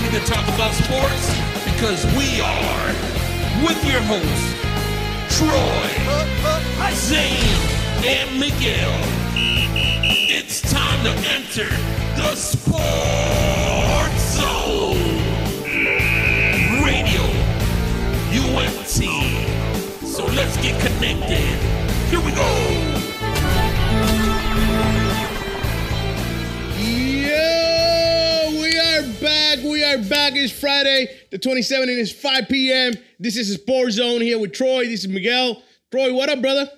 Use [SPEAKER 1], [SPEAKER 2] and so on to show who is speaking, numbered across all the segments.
[SPEAKER 1] ready to talk about sports? Because we are with your hosts, Troy, Zane, and Miguel. It's time to enter the Sports Zone. Radio UMT. So let's get connected. Here we go.
[SPEAKER 2] Are back. It's Friday, the 27th, and it's 5 p.m. This is Sports Zone here with Troy. This is Miguel. Troy, what up, brother?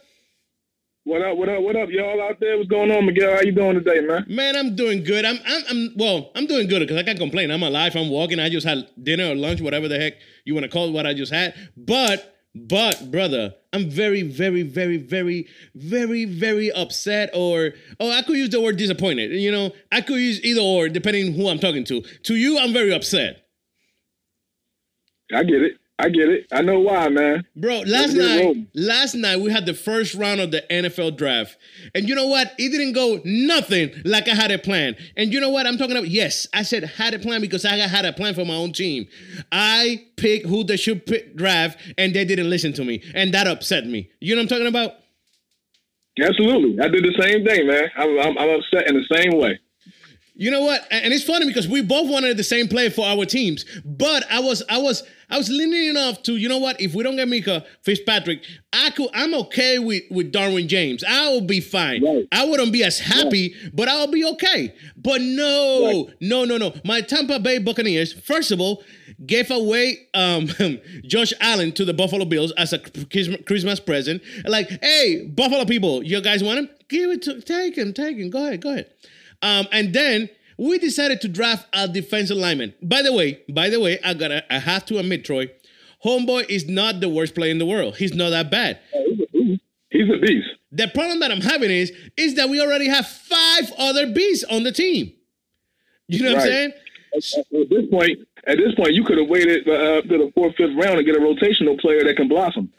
[SPEAKER 3] What up? What up? What up, y'all out there? What's going on, Miguel? How you doing today, man?
[SPEAKER 2] Man, I'm doing good. I'm, I'm, I'm well, I'm doing good because I can't complain. I'm alive. I'm walking. I just had dinner or lunch, whatever the heck you want to call it, what I just had. But, but, brother, I'm very, very, very, very, very, very upset. Or, oh, I could use the word disappointed. You know, I could use either or depending who I'm talking to. To you, I'm very upset.
[SPEAKER 3] I get it. I get it. I know why, man.
[SPEAKER 2] Bro, last night,
[SPEAKER 3] rolling.
[SPEAKER 2] last night we had the first round of the NFL draft. And you know what? It didn't go nothing like I had a plan. And you know what I'm talking about? Yes, I said had a plan because I had a plan for my own team. I picked who they should pick draft and they didn't listen to me. And that upset me. You know what I'm talking about?
[SPEAKER 3] Absolutely. I did the same thing, man. I'm, I'm, I'm upset in the same way.
[SPEAKER 2] You know what? And it's funny because we both wanted the same player for our teams, but I was I was I was leaning enough to you know what? If we don't get Minkah Fitzpatrick, I could I'm okay with with Derwin James. I will be fine.
[SPEAKER 3] Right.
[SPEAKER 2] I wouldn't be as happy, but I'll be okay. But no,
[SPEAKER 3] Right.
[SPEAKER 2] no, no, no. My Tampa Bay Buccaneers, first of all, gave away um Josh Allen to the Buffalo Bills as a Christmas Christmas present. Like, hey, Buffalo people, you guys want him? Give it to take him, take him. Go ahead, go ahead. Um, and then we decided to draft a defensive lineman. By the way, by the way, I gotta I have to admit, Troy, Homeboy is not the worst player in the world. He's not that bad.
[SPEAKER 3] He's a beast.
[SPEAKER 2] The problem that I'm having is is that we already have five other beasts on the team. You know what I'm saying?
[SPEAKER 3] At this point, at this point, you could have waited uh, to the fourth, fifth round to get a rotational player that can blossom.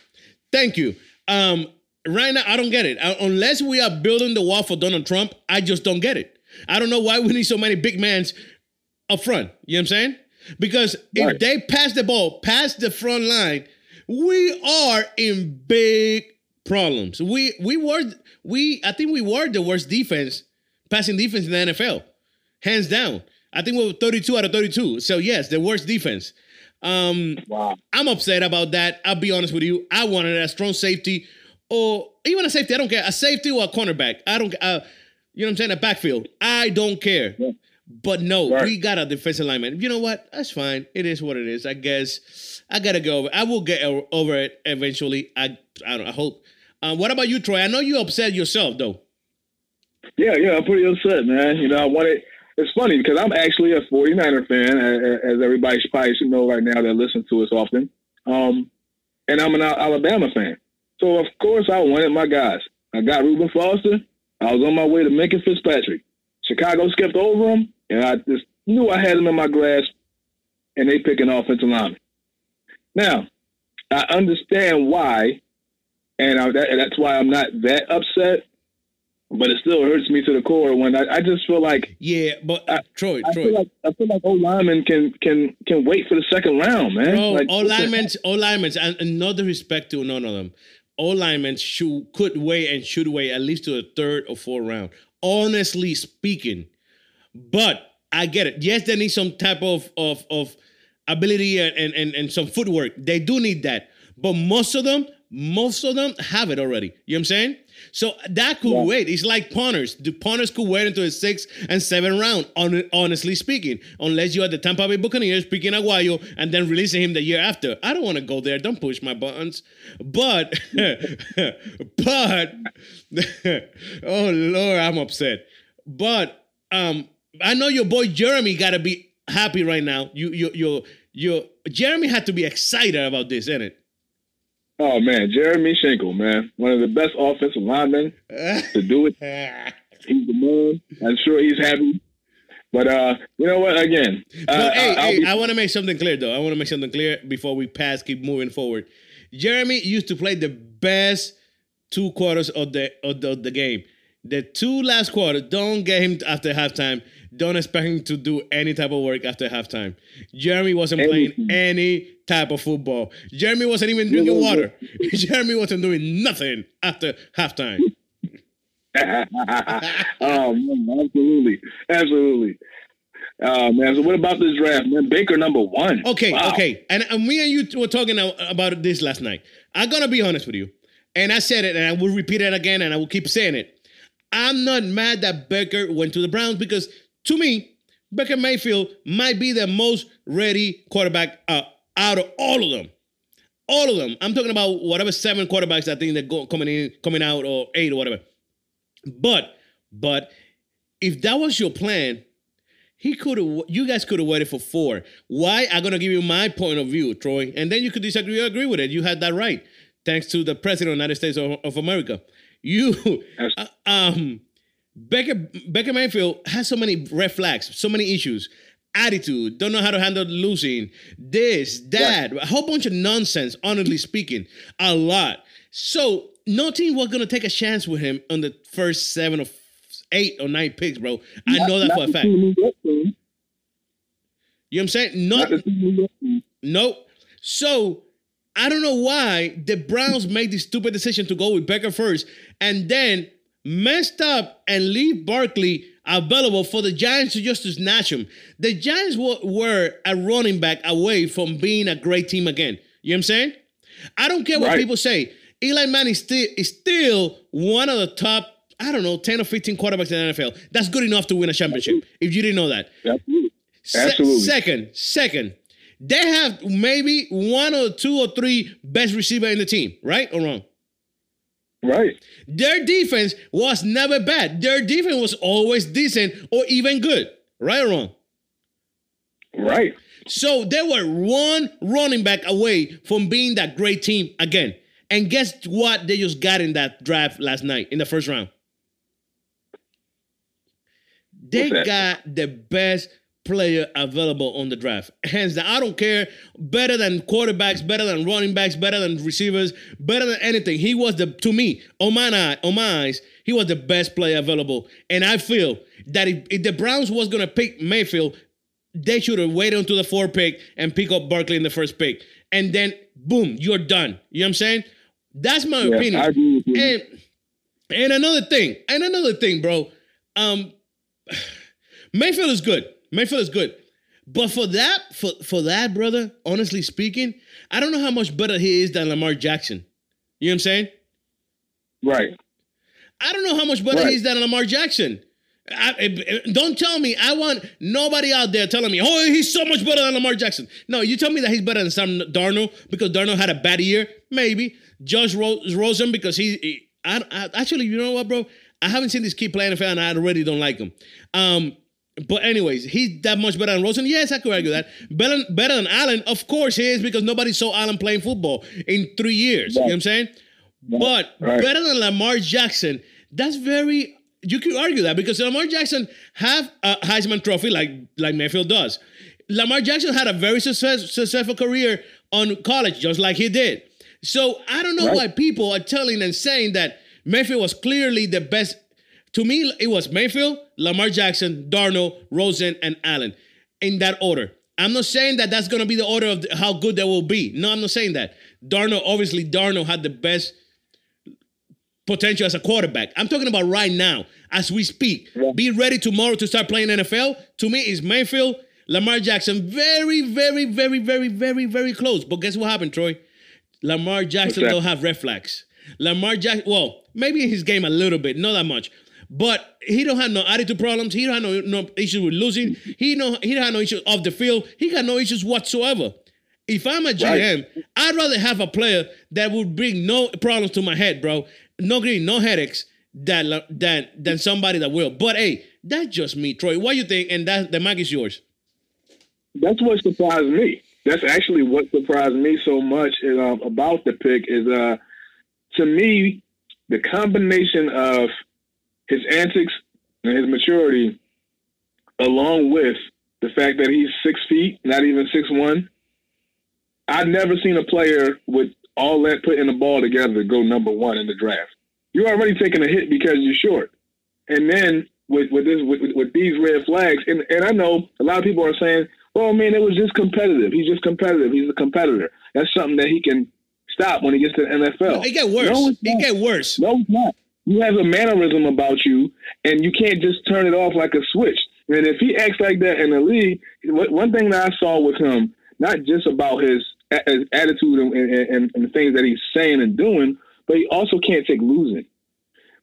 [SPEAKER 2] Thank you. Um, right now, I don't get it. Uh, unless we are building the wall for Donald Trump, I just don't get it. I don't know why we need so many big mans up front. You know what I'm saying? Because if they pass the ball past the front line, we are in big problems. We we were we I think we were the worst defense, passing defense in the NFL, hands down. I think we were 32 out of 32. So yes, the worst defense. Um,
[SPEAKER 3] Wow.
[SPEAKER 2] I'm upset about that. I'll be honest with you. I wanted a strong safety or even a safety. I don't care. A safety or a cornerback. I don't. Uh, you know what I'm saying? A backfield. I don't care.
[SPEAKER 3] Yeah.
[SPEAKER 2] But no,
[SPEAKER 3] Right.
[SPEAKER 2] we got a defensive lineman. You know what? That's fine. It is what it is. I guess I gotta go over. I will get over it eventually. I I, don't, I hope. Um, what about you, Troy? I know you upset yourself though.
[SPEAKER 3] Yeah, yeah, I'm pretty upset, man. You know, I wanted. It's funny because I'm actually a 49er fan, as everybody probably should know right now that listen to us often. Um, and I'm an Alabama fan. So of course I wanted my guys. I got Reuben Foster. I was on my way to Minkah Fitzpatrick. Chicago skipped over him, and I just knew I had him in my grasp. And they pick an offensive lineman. Now, I understand why, and I, that, that's why I'm not that upset. But it still hurts me to the core when I, I just feel like
[SPEAKER 2] Yeah, but
[SPEAKER 3] I-
[SPEAKER 2] Troy,
[SPEAKER 3] I
[SPEAKER 2] Troy.
[SPEAKER 3] feel like I feel like O lineman can can can wait for the second round, man.
[SPEAKER 2] Bro,
[SPEAKER 3] like,
[SPEAKER 2] linemen, linemen, and, and no disrespect to none of them. All linemen should could wait and should wait at least to the third or fourth round. Honestly speaking, but I get it. Yes, they need some type of of of ability and and, and some footwork. They do need that, but most of them, most of them have it already. You know what I'm saying? So that could
[SPEAKER 3] Yeah.
[SPEAKER 2] wait. It's like punters. The punters could wait until the sixth and seventh round. hon- honestly speaking, unless you are the Tampa Bay Buccaneers picking Aguayo and then releasing him the year after. I don't want to go there. Don't push my buttons. But, but, oh Lord, I'm upset. But um, I know your boy Jeremy got to be happy right now. You, you, you, you. Jeremy had to be excited about this, isn't it?
[SPEAKER 3] Oh man, Jeremy Schenkel, man, one of the best offensive linemen to do it. He's the man. I'm sure he's happy. But uh, you know what? Again,
[SPEAKER 2] But
[SPEAKER 3] uh,
[SPEAKER 2] hey,
[SPEAKER 3] I'll
[SPEAKER 2] hey,
[SPEAKER 3] be-
[SPEAKER 2] I want to make something clear though. I want to make something clear before we pass, keep moving forward. Jeremy used to play the best two quarters of the of the, of the game. The two last quarters, don't get him after halftime. Don't expect him to do any type of work after halftime. Jeremy wasn't playing any type of football. Jeremy wasn't even drinking water. Jeremy wasn't doing nothing after halftime.
[SPEAKER 3] oh man, absolutely, absolutely. Uh, man, so what about this draft, man? Baker number one.
[SPEAKER 2] Okay,
[SPEAKER 3] Wow.
[SPEAKER 2] okay. And, and me and you were talking about this last night. I'm gonna be honest with you, and I said it, and I will repeat it again, and I will keep saying it. I'm not mad that Becker went to the Browns because to me, Becker Mayfield might be the most ready quarterback uh, out of all of them. All of them. I'm talking about whatever seven quarterbacks I think that go coming in, coming out, or eight or whatever. But, but if that was your plan, he could have. You guys could have waited for four. Why? I'm gonna give you my point of view, Troy, and then you could disagree or agree with it. You had that right, thanks to the president of the United States of, of America. You, uh, um, Becker Becker Mayfield has so many red flags, so many issues. Attitude, don't know how to handle losing, this, that, a whole bunch of nonsense, honestly speaking, a lot. So no team was gonna take a chance with him on the first seven or eight or nine picks, bro. I know that for a fact.
[SPEAKER 3] two New York teams.
[SPEAKER 2] You know what I'm saying?
[SPEAKER 3] Not
[SPEAKER 2] Not,
[SPEAKER 3] the two New York teams.
[SPEAKER 2] nope. So I don't know why the Browns made this stupid decision to go with Becker first and then messed up and leave Barkley available for the Giants to just to snatch him. The Giants were, were a running back away from being a great team again. You know what I'm saying? I don't care what
[SPEAKER 3] Right.
[SPEAKER 2] people say. Eli Manning still is still one of the top, I don't know, 10 or 15 quarterbacks in the NFL. That's good enough to win a championship. If you didn't know that.
[SPEAKER 3] Absolutely.
[SPEAKER 2] Se-
[SPEAKER 3] Absolutely.
[SPEAKER 2] second, second, they have maybe one or two or three best receiver in the team, right or wrong?
[SPEAKER 3] Right.
[SPEAKER 2] Their defense was never bad. Their defense was always decent or even good, right or wrong?
[SPEAKER 3] Right.
[SPEAKER 2] So they were one running back away from being that great team again. And guess what? They just got in that draft last night in the first round. They got the best player available on the draft. Hands down. I don't care. Better than quarterbacks, better than running backs, better than receivers, better than anything. He was the to me, on my eye, on my eyes, he was the best player available. And I feel that if, if the Browns was gonna pick Mayfield, they should have waited until the four pick and pick up Barkley in the first pick. And then boom, you're done. You know what I'm saying? That's my
[SPEAKER 3] Yeah,
[SPEAKER 2] opinion.
[SPEAKER 3] I agree with you.
[SPEAKER 2] And and another thing, and another thing, bro. Um Mayfield is good. Mayfield is good. But for that, for, for that, brother, honestly speaking, I don't know how much better he is than Lamar Jackson. You know what I'm saying?
[SPEAKER 3] right.
[SPEAKER 2] I don't know how much better
[SPEAKER 3] Right.
[SPEAKER 2] he is than Lamar Jackson. I, I- don't tell me. I want nobody out there telling me, "Oh, he's so much better than Lamar Jackson." No, you tell me that he's better than Sam Darnold because Darnold had a bad year. Maybe Josh Ro- Rosen because he. he- I, I, actually, you know what, bro? I haven't seen this kid play NFL, and I already don't like him. Um, but anyways, he's that much better than Rosen. Yes, I could argue that. Better, better than Allen, of course he is because nobody saw Allen playing football in three years. You know what I'm saying? But
[SPEAKER 3] Right.
[SPEAKER 2] better than Lamar Jackson, that's very. You could argue that because Lamar Jackson have a Heisman Trophy like like Mayfield does. Lamar Jackson had a very success, successful career on college, just like he did. So I don't know
[SPEAKER 3] Right.
[SPEAKER 2] why people are telling and saying that Mayfield was clearly the best. To me, it was Mayfield, Lamar Jackson, Darnold, Rosen, and Allen in that order. I'm not saying that that's going to be the order of the- how good they will be. No, I'm not saying that. Darnold, obviously, Darnold had the best potential as a quarterback. I'm talking about right now, as we speak.
[SPEAKER 3] Yeah.
[SPEAKER 2] Be ready tomorrow to start playing NFL. To me, is Mayfield, Lamar Jackson, very, very, very, very, very, very close. But guess what happened, Troy? Lamar Jackson don't have red flags. Lamar Jackson, well, maybe in his game a little bit, not that much. But he don't have no attitude problems. He don't have no, no issues with losing. He no he don't have no issues off the field. He got no issues whatsoever. If I'm a GM, I'd rather have a player that would bring no problems to my head, bro. No green, no headaches than than than somebody that will. But hey, that's just me, Troy. What you think? And that the mic is yours.
[SPEAKER 3] That's what surprised me. That's actually what surprised me so much is, uh, about the pick is, uh, to me, the combination of his antics and his maturity, along with the fact that he's six feet, not even six one. I've never seen a player with all that putting the ball together go number one in the draft. You're already taking a hit because you're short. And then with with this with, with these red flags, and and I know a lot of people are saying, "Oh man, it was just competitive. He's just competitive. He's a competitor." That's something that he can stop when he gets to the NFL.
[SPEAKER 2] It get worse. No, it get worse.
[SPEAKER 3] No, it's not. You have a mannerism about you, and you can't just turn it off like a switch. And if he acts like that in the league, one thing that I saw with him, not just about his, his attitude and, and, and the things that he's saying and doing, but he also can't take losing.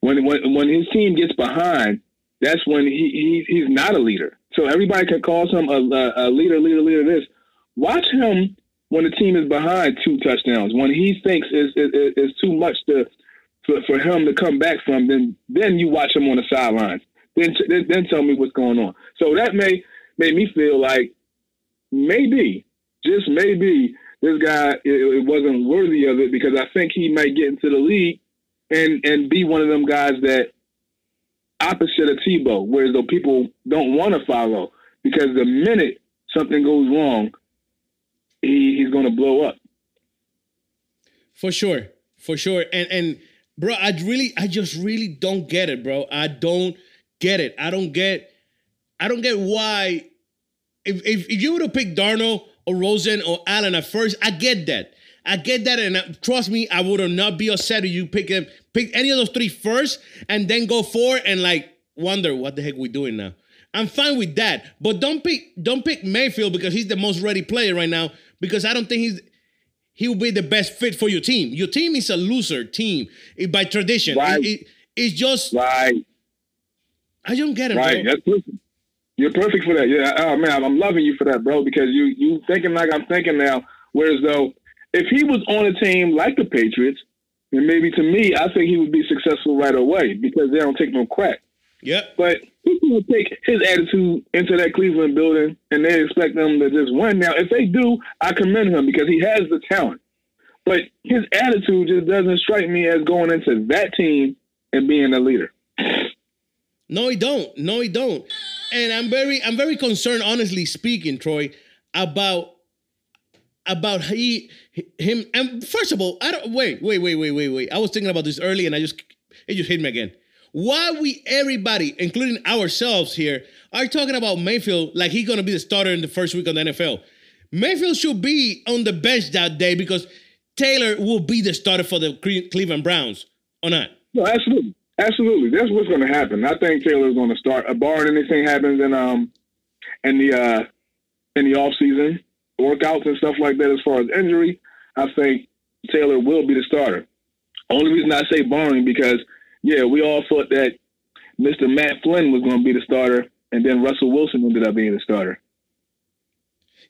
[SPEAKER 3] When when when his team gets behind, that's when he, he he's not a leader. So everybody can call him a, a, leader, leader, leader. This watch him when the team is behind two touchdowns. When he thinks is is, is too much to for, for him to come back from, then then you watch him on the sidelines. Then, then then tell me what's going on. So that may made me feel like maybe just maybe this guy it, it wasn't worthy of it because I think he might get into the league and and be one of them guys that opposite of Tebow, whereas though people don't want to follow because the minute something goes wrong, he, he's going to blow up.
[SPEAKER 2] For sure, for sure, and and bro, I really, I just really don't get it, bro. I don't get it. I don't get, I don't get why. If if, if you would have picked Darnold or Rosen or Allen at first, I get that. I get that, and uh, trust me, I would not be upset if you pick them, pick any of those three first, and then go four and like wonder what the heck we doing now. I'm fine with that, but don't pick don't pick Mayfield because he's the most ready player right now. Because I don't think he's he will be the best fit for your team. Your team is a loser team eh, by tradition. Right. It, it, it's just
[SPEAKER 3] right.
[SPEAKER 2] I don't get it.
[SPEAKER 3] Right,
[SPEAKER 2] bro.
[SPEAKER 3] that's perfect. You're perfect for that. Yeah. Oh man, I'm loving you for that, bro. Because you you thinking like I'm thinking now. Whereas though if he was on a team like the Patriots, and maybe to me, I think he would be successful right away because they don't take no crap.
[SPEAKER 2] Yep.
[SPEAKER 3] But people will take his attitude into that Cleveland building and they expect them to just win. Now, if they do, I commend him because he has the talent. But his attitude just doesn't strike me as going into that team and being a leader.
[SPEAKER 2] No, he don't. No, he don't. And I'm very, I'm very concerned, honestly speaking, Troy, about about he him and first of all, I don't wait, wait, wait, wait, wait, wait. I was thinking about this early and I just it just hit me again. Why we everybody, including ourselves here, are talking about Mayfield like he's gonna be the starter in the first week of the NFL. Mayfield should be on the bench that day because Taylor will be the starter for the Cleveland Browns, or not?
[SPEAKER 3] No, absolutely, absolutely. That's what's going to happen. I think Taylor's going to start. Barring anything happens in um in the uh in the off season, workouts and stuff like that as far as injury, I think Taylor will be the starter. Only reason I say barring because yeah, we all thought that Mr. Matt Flynn was going to be the starter, and then Russell Wilson ended up being the starter.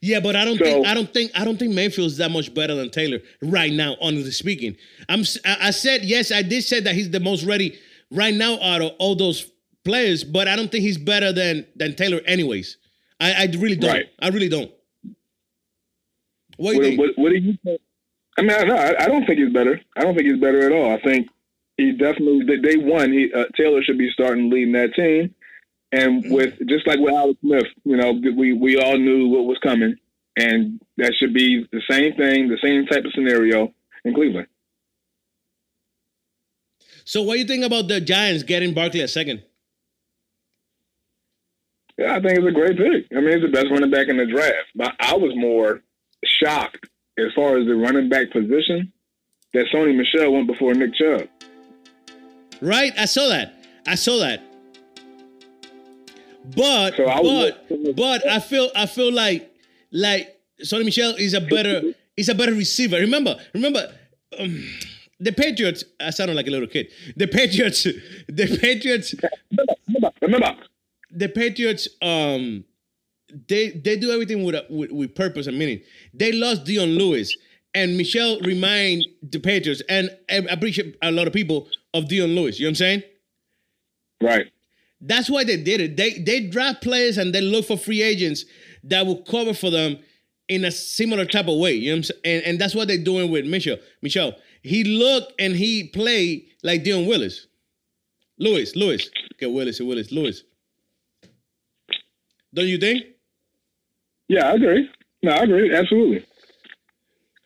[SPEAKER 2] Yeah, but I don't so, think I don't think I don't think Mayfield's that much better than Taylor right now. Honestly speaking, I'm I said yes, I did say that he's the most ready right now out of all those players, but I don't think he's better than than Taylor. Anyways, I, I really don't. Right. I really don't.
[SPEAKER 3] What do you what, think? What, what, do you think? I mean, no, I, I don't think he's better. I don't think he's better at all. I think he definitely day one. He uh, Taylor should be starting leading that team, and mm-hmm. with just like with Alex Smith, you know, we we all knew what was coming, and that should be the same thing, the same type of scenario in Cleveland.
[SPEAKER 2] So, what do you think about the Giants getting Barkley at second?
[SPEAKER 3] Yeah, I think it's a great pick. I mean, it's the best running back in the draft. But I was more shocked as far as the running back position that Sony Michel went before Nick Chubb.
[SPEAKER 2] Right? I saw that. I saw that. But so I but but I feel I feel like like Sony Michel is a better is a better receiver. Remember, remember um, the Patriots. I sound like a little kid. The Patriots. The Patriots.
[SPEAKER 3] Remember, remember.
[SPEAKER 2] The Patriots. Um, they they do everything with, with, with purpose and meaning. They lost Dion Lewis, and Michel remind the Patriots, and I appreciate a lot of people of Dion Lewis. You know what I'm saying?
[SPEAKER 3] Right.
[SPEAKER 2] That's why they did it. They they draft players and they look for free agents that will cover for them in a similar type of way. You know what I'm saying? And, and that's what they're doing with Michel. Michel. He looked and he played like Dion Willis. Lewis, Lewis. Okay, Willis, Willis, Lewis. Don't you think?
[SPEAKER 3] Yeah, I agree. No, I agree. Absolutely.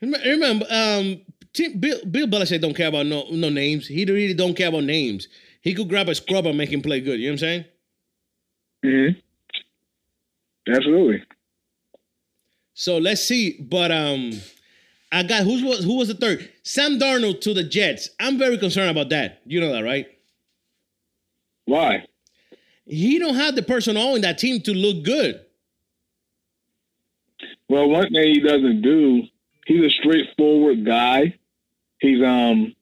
[SPEAKER 2] Remember, um, Bill, Bill Belichick don't care about no no names. He really don't care about names. he could grab a scrub and make him play good. You know what I'm saying?
[SPEAKER 3] Mm-hmm. Absolutely.
[SPEAKER 2] So let's see. But um, I got who was who was the third? Sam Darnold to the Jets. I'm very concerned about that. You know that, right?
[SPEAKER 3] Why?
[SPEAKER 2] He don't have the personnel in that team to look good.
[SPEAKER 3] Well, one thing he doesn't do, he's a straightforward guy. He's um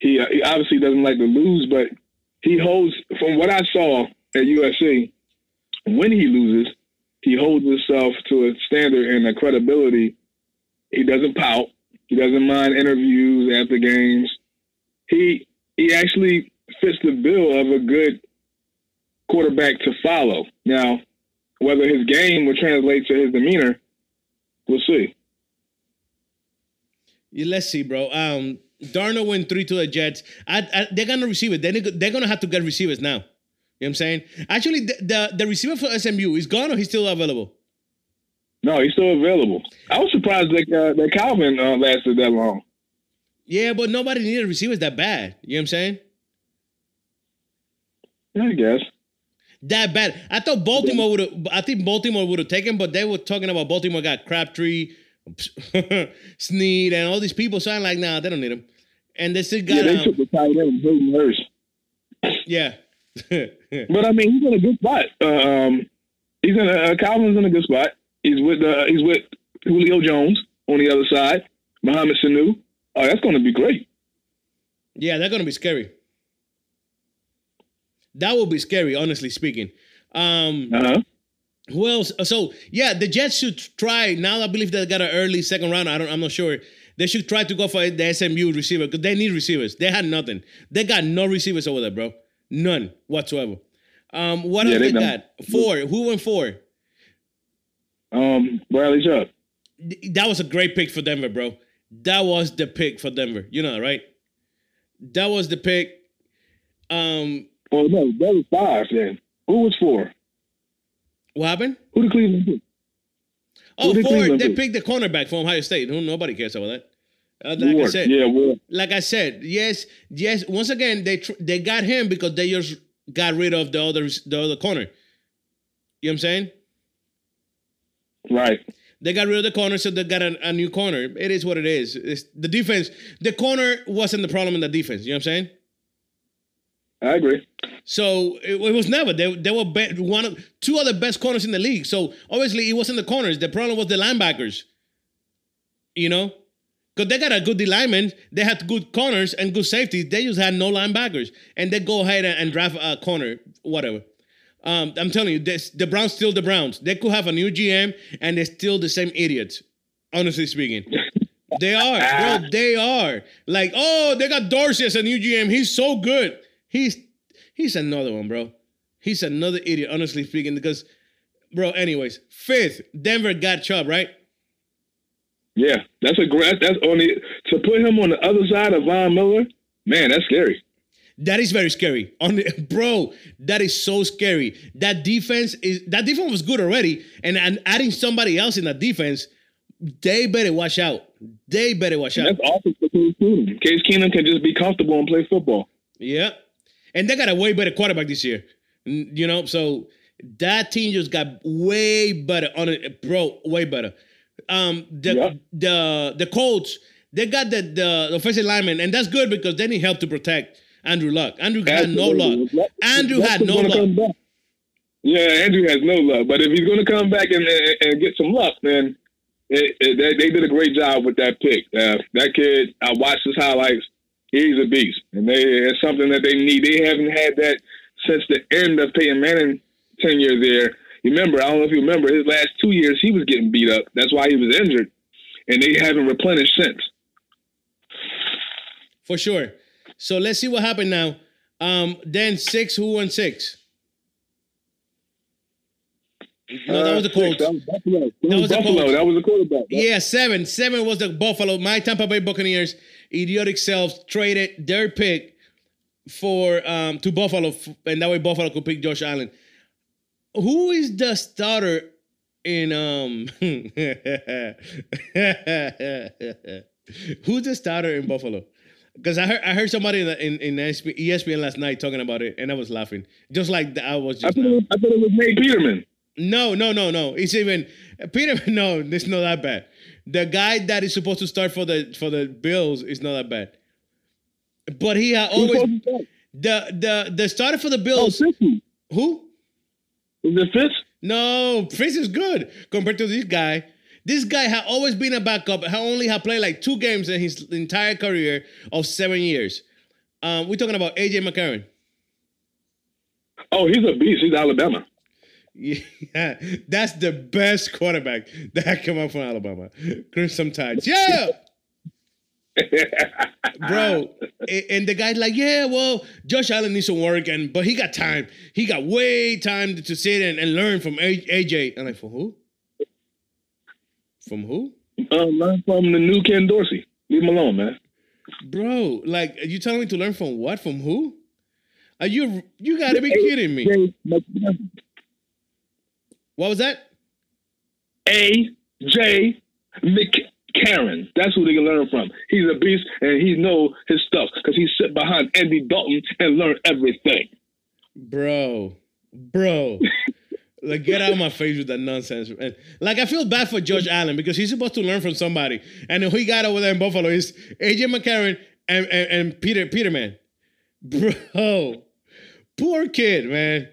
[SPEAKER 3] he, he obviously doesn't like to lose, but he holds from what I saw at USC, when he loses, he holds himself to a standard and a credibility. He doesn't pout. He doesn't mind interviews after games. He he actually fits the bill of a good quarterback to follow. Now, whether his game will translate to his demeanor, we'll see.
[SPEAKER 2] Yeah, let's see, bro. Um, Darnold went three to the Jets. I, I, they're gonna receive it. They're, they're gonna have to get receivers now. You know what I'm saying? Actually, the, the, the receiver for SMU is gone or he's still available?
[SPEAKER 3] No, he's still available. I was surprised that uh, that Calvin uh, lasted that long.
[SPEAKER 2] Yeah, but nobody needed receivers that bad. You know what I'm saying?
[SPEAKER 3] I guess.
[SPEAKER 2] That bad. I thought Baltimore would have. I think Baltimore would have taken, but they were talking about Baltimore got Crabtree, Snead, and all these people. So I'm like, nah, they don't need them. And they still got.
[SPEAKER 3] Yeah, they
[SPEAKER 2] um,
[SPEAKER 3] took the tight end, Hayden Hurst.
[SPEAKER 2] yeah.
[SPEAKER 3] But I mean, he's in a good spot. Um, he's in a uh, Calvin's in a good spot. He's with uh, he's with Julio Jones on the other side. Mohamed Sanu. Oh, that's going to be great.
[SPEAKER 2] yeah, they're gonna be scary. That will be scary, honestly speaking. Um,
[SPEAKER 3] Uh huh.
[SPEAKER 2] Who else? So yeah, the Jets should try. Now I believe they got an early second round. I don't. I'm not sure. They should try to go for the SMU receiver because they need receivers. They had nothing. They got no receivers over there, bro. None whatsoever. Um, what
[SPEAKER 3] Yeah,
[SPEAKER 2] else
[SPEAKER 3] they
[SPEAKER 2] got? Four. Who went four?
[SPEAKER 3] Um, Bradley Chubb.
[SPEAKER 2] Th- That was a great pick for Denver, bro. That was the pick for Denver. You know right? That was the pick. Um,
[SPEAKER 3] Well, no, that was five then. Who was four?
[SPEAKER 2] What happened?
[SPEAKER 3] Who did Cleveland pick?
[SPEAKER 2] Oh, four.
[SPEAKER 3] Cleveland
[SPEAKER 2] They
[SPEAKER 3] pick?
[SPEAKER 2] picked the cornerback from Ohio State. Who nobody cares about that. Uh, like I said,
[SPEAKER 3] Yeah, Ward.
[SPEAKER 2] like I said, yes, yes. Once again, they tr- they got him because they just got rid of the other the other corner. You know what I'm saying?
[SPEAKER 3] Right.
[SPEAKER 2] They got rid of the corner, so they got a, a new corner. It is what it is. It's the defense. The corner wasn't the problem in the defense. You know what I'm saying?
[SPEAKER 3] I agree.
[SPEAKER 2] So it, it was never. They, they were be, one of two other best corners in the league. So obviously it wasn't the corners. The problem was the linebackers. You know, because they got a good lineman. They had good corners and good safeties. They just had no linebackers, and they go ahead and, and draft a corner, whatever. Um, I'm telling you, this, the Browns still the Browns. They could have a new GM, and they're still the same idiots. Honestly speaking, they are, bro. They are like, oh, they got Dorsey as a new GM. He's so good. He's he's another one, bro. He's another idiot. Honestly speaking, because, bro. Anyways, fifth, Denver got Chubb, right?
[SPEAKER 3] Yeah, that's a great. That's only to put him on the other side of Von Miller. Man, that's scary.
[SPEAKER 2] That is very scary. On the, bro, that is so scary. That defense is that defense was good already, and, and adding somebody else in that defense, they better watch out. They better watch out.
[SPEAKER 3] That's awesome Case Keenum. Can just be comfortable and play football.
[SPEAKER 2] Yeah, and they got a way better quarterback this year. You know, so that team just got way better on it, bro. Way better. Um, the
[SPEAKER 3] Yeah.
[SPEAKER 2] the the Colts they got the the offensive lineman, and that's good because they need help to protect Andrew Luck. Andrew had no luck. Andrew had no luck.
[SPEAKER 3] Yeah, Andrew has no luck. But if he's going to come back and, and, and get some luck, then it, it, they, they did a great job with that pick. Uh, that kid, I watched his highlights. He's a beast, and they it's something that they need. They haven't had that since the end of Peyton Manning tenure there. You remember? I don't know if you remember his last two years. He was getting beat up. That's why he was injured, and they haven't replenished since.
[SPEAKER 2] For sure. So let's see what happened now. Um, then six, who won six? No, that was the
[SPEAKER 3] Uh,
[SPEAKER 2] Colts.
[SPEAKER 3] That was Buffalo. That,
[SPEAKER 2] That
[SPEAKER 3] was
[SPEAKER 2] was the
[SPEAKER 3] Buffalo. That was the quarterback.
[SPEAKER 2] Yeah, seven. Seven was the Buffalo. My Tampa Bay Buccaneers, idiotic selves, traded their pick for um to Buffalo, and that way Buffalo could pick Josh Allen. Who is the starter in um? Who's the starter in Buffalo? Because I heard I heard somebody in in, in ESPN last night talking about it, and I was laughing, just like I was
[SPEAKER 3] I
[SPEAKER 2] just.
[SPEAKER 3] thought, it was, I thought it was Nate Peterman.
[SPEAKER 2] No, no, no, no. It's even Peterman. No, it's not that bad. The guy that is supposed to start for the for the Bills is not that bad. But he had always
[SPEAKER 3] supposed to start?
[SPEAKER 2] the the the starter for the
[SPEAKER 3] Oh,
[SPEAKER 2] Bills.
[SPEAKER 3] Fitzy.
[SPEAKER 2] who?
[SPEAKER 3] Is it Fitz?
[SPEAKER 2] No, Fitz is good compared to this guy. This guy had always been a backup. He only had played like two games in his entire career of seven years. Um, we're talking about AJ McCarron.
[SPEAKER 3] Oh, he's a beast. He's Alabama.
[SPEAKER 2] Yeah, that's the best quarterback that came up from Alabama. Crimson Tides. Yeah, bro. And the guy's like, yeah, well, Josh Allen needs some work, and but he got time. He got way time to sit and, and learn from AJ. I'm like, from who? From who?
[SPEAKER 3] Uh, learn from the new Ken Dorsey. Leave him alone, man.
[SPEAKER 2] Bro, like, are you telling me to learn from what? From who? Are you you gotta be kidding me? What was that?
[SPEAKER 3] A. J. McCarron. That's who they can learn from. He's a beast, and he know his stuff because he sit behind Andy Dalton and learn everything.
[SPEAKER 2] Bro, bro. like get out of my face with that nonsense. And, like I feel bad for Josh Allen because he's supposed to learn from somebody. And who he got over there in Buffalo is AJ McCarron and, and, and Peter Peterman. Bro. Poor kid, man.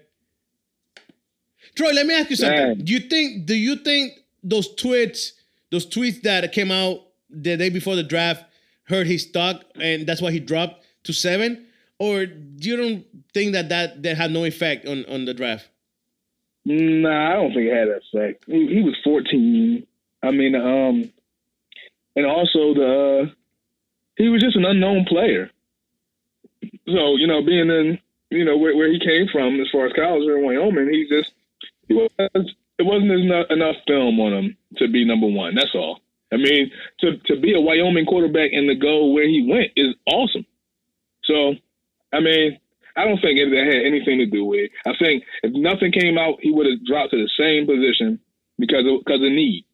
[SPEAKER 2] Troy, let me ask you something.
[SPEAKER 3] Man.
[SPEAKER 2] Do you think do you think those tweets, those tweets that came out the day before the draft hurt his stock and that's why he dropped to seven? Or do you don't think that that, that had no effect on, on the draft?
[SPEAKER 3] Nah, I don't think it had that effect. He, he was 14. I mean, um, and also the uh, he was just an unknown player. So you know, being in you know where, where he came from as far as college in Wyoming, he just he was it wasn't enough, enough film on him to be number one. That's all. I mean, to to be a Wyoming quarterback and to go where he went is awesome. So, I mean, I don't think it had anything to do with it. I think if nothing came out, he would have dropped to the same position because of, because of need.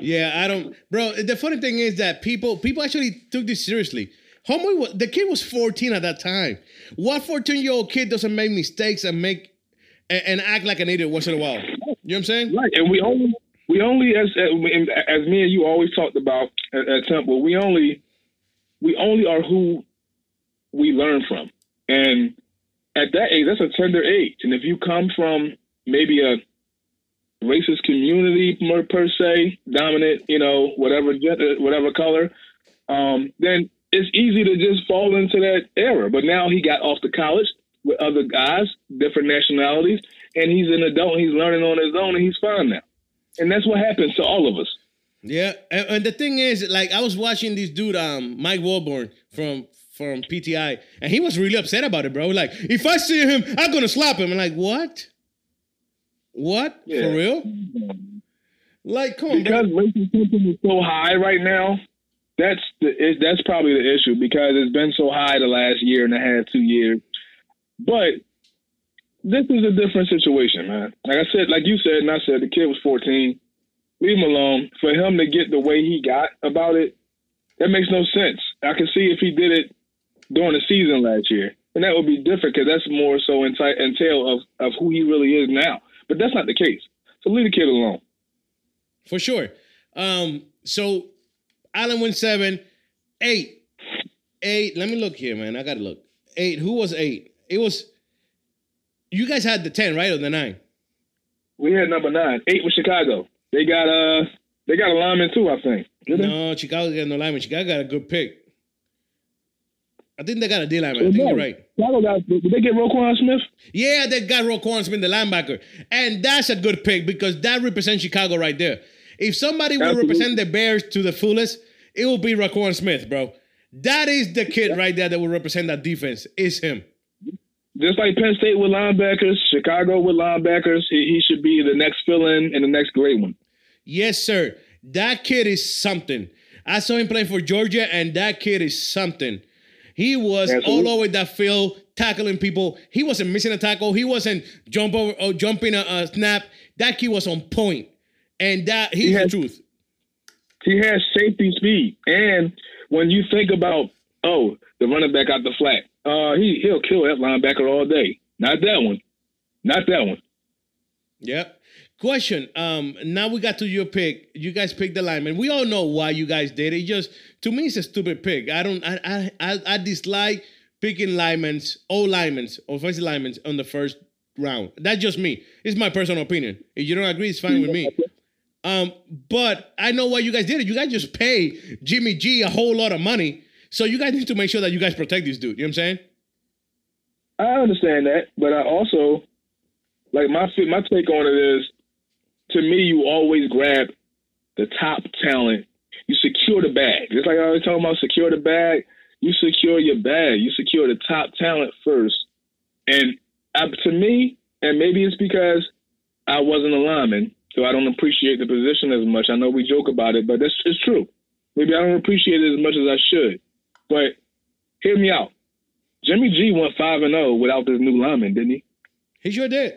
[SPEAKER 2] Yeah, I don't, bro. The funny thing is that people people actually took this seriously. Homeboy, was, the kid was 14 at that time. What 14 year old kid doesn't make mistakes and make and, and act like an idiot once in a while? You know what I'm saying?
[SPEAKER 3] Right, and we only we only as as, me and you always talked about at, at Temple, we only we only are who we learn from, and at that age, that's a tender age. And if you come from maybe a racist community per, per se, dominant, you know, whatever gender, whatever color, um, then it's easy to just fall into that error. But now he got off to college with other guys, different nationalities, and he's an adult. He's learning on his own, and he's fine now. And that's what happens to all of us.
[SPEAKER 2] Yeah, and, and the thing is, like, I was watching this dude, um, Mike Wilbon from from PTI, and he was really upset about it, bro. Like, if I see him, I'm gonna slap him. I'm like, what? What
[SPEAKER 3] Yeah.
[SPEAKER 2] for real? Like, come on,
[SPEAKER 3] because
[SPEAKER 2] bro.
[SPEAKER 3] tension is so high right now. That's the it, that's probably the issue because it's been so high the last year and a half, two years. But this is a different situation, man. Like I said, like you said, and I said, the kid was 14. Leave him alone. For him to get the way he got about it, that makes no sense. I can see if he did it during the season last year, and that would be different because that's more so enti- entail of of who he really is now. But that's not the case. So leave the kid alone.
[SPEAKER 2] For sure. Um, so Allen went seven, eight, eight. Let me look here, man. I gotta look. Eight. Who was eight? It was you guys had the ten, right? Or the nine?
[SPEAKER 3] We had number nine. Eight was Chicago. They got uh they got a lineman too, I think.
[SPEAKER 2] No, Chicago got no lineman. Chicago got a good pick. I think they got a D lineman. I think you're right.
[SPEAKER 3] Chicago got did they get Roquan Smith?
[SPEAKER 2] Yeah, they got Roquan Smith, the linebacker. And that's a good pick because that represents Chicago right there. If somebody will represent the Bears to the fullest, it will be Roquan Smith, bro. That is the kid right there that will represent that defense. Is him.
[SPEAKER 3] Just like Penn State with linebackers, Chicago with linebackers, he, he should be the next fill in and the next great one.
[SPEAKER 2] Yes, sir. That kid is something. I saw him playing for Georgia, and that kid is something. He was
[SPEAKER 3] Absolutely.
[SPEAKER 2] all over that field, tackling people. He wasn't missing a tackle. He wasn't jump over or jumping a, a snap. That kid was on point, and that he's
[SPEAKER 3] He
[SPEAKER 2] the
[SPEAKER 3] had-
[SPEAKER 2] truth.
[SPEAKER 3] He has safety speed. And when you think about oh the running back out the flat, uh, he he'll kill that linebacker all day. Not that one. Not that one.
[SPEAKER 2] Yep. Question. Um, now we got to your pick. You guys picked the lineman. We all know why you guys did it. Just to me, it's a stupid pick. I don't. I I I, I dislike picking linemen, all linemen, offensive linemen on the first round. That's just me. It's my personal opinion. If you don't agree, it's fine with me. Um, but I know why you guys did it. You guys just pay Jimmy G a whole lot of money. So you guys need to make sure that you guys protect this dude. You know what I'm saying?
[SPEAKER 3] I understand that, but I also like my my take on it is to me you always grab the top talent. You secure the bag. Just like I was talking about secure the bag, you secure your bag. You secure the top talent first. And to me, and maybe it's because I wasn't a lineman, so I don't appreciate the position as much. I know we joke about it, but that's it's true. Maybe I don't appreciate it as much as I should. But hear me out. Jimmy G went five and zero without this new lineman, didn't he?
[SPEAKER 2] He sure did.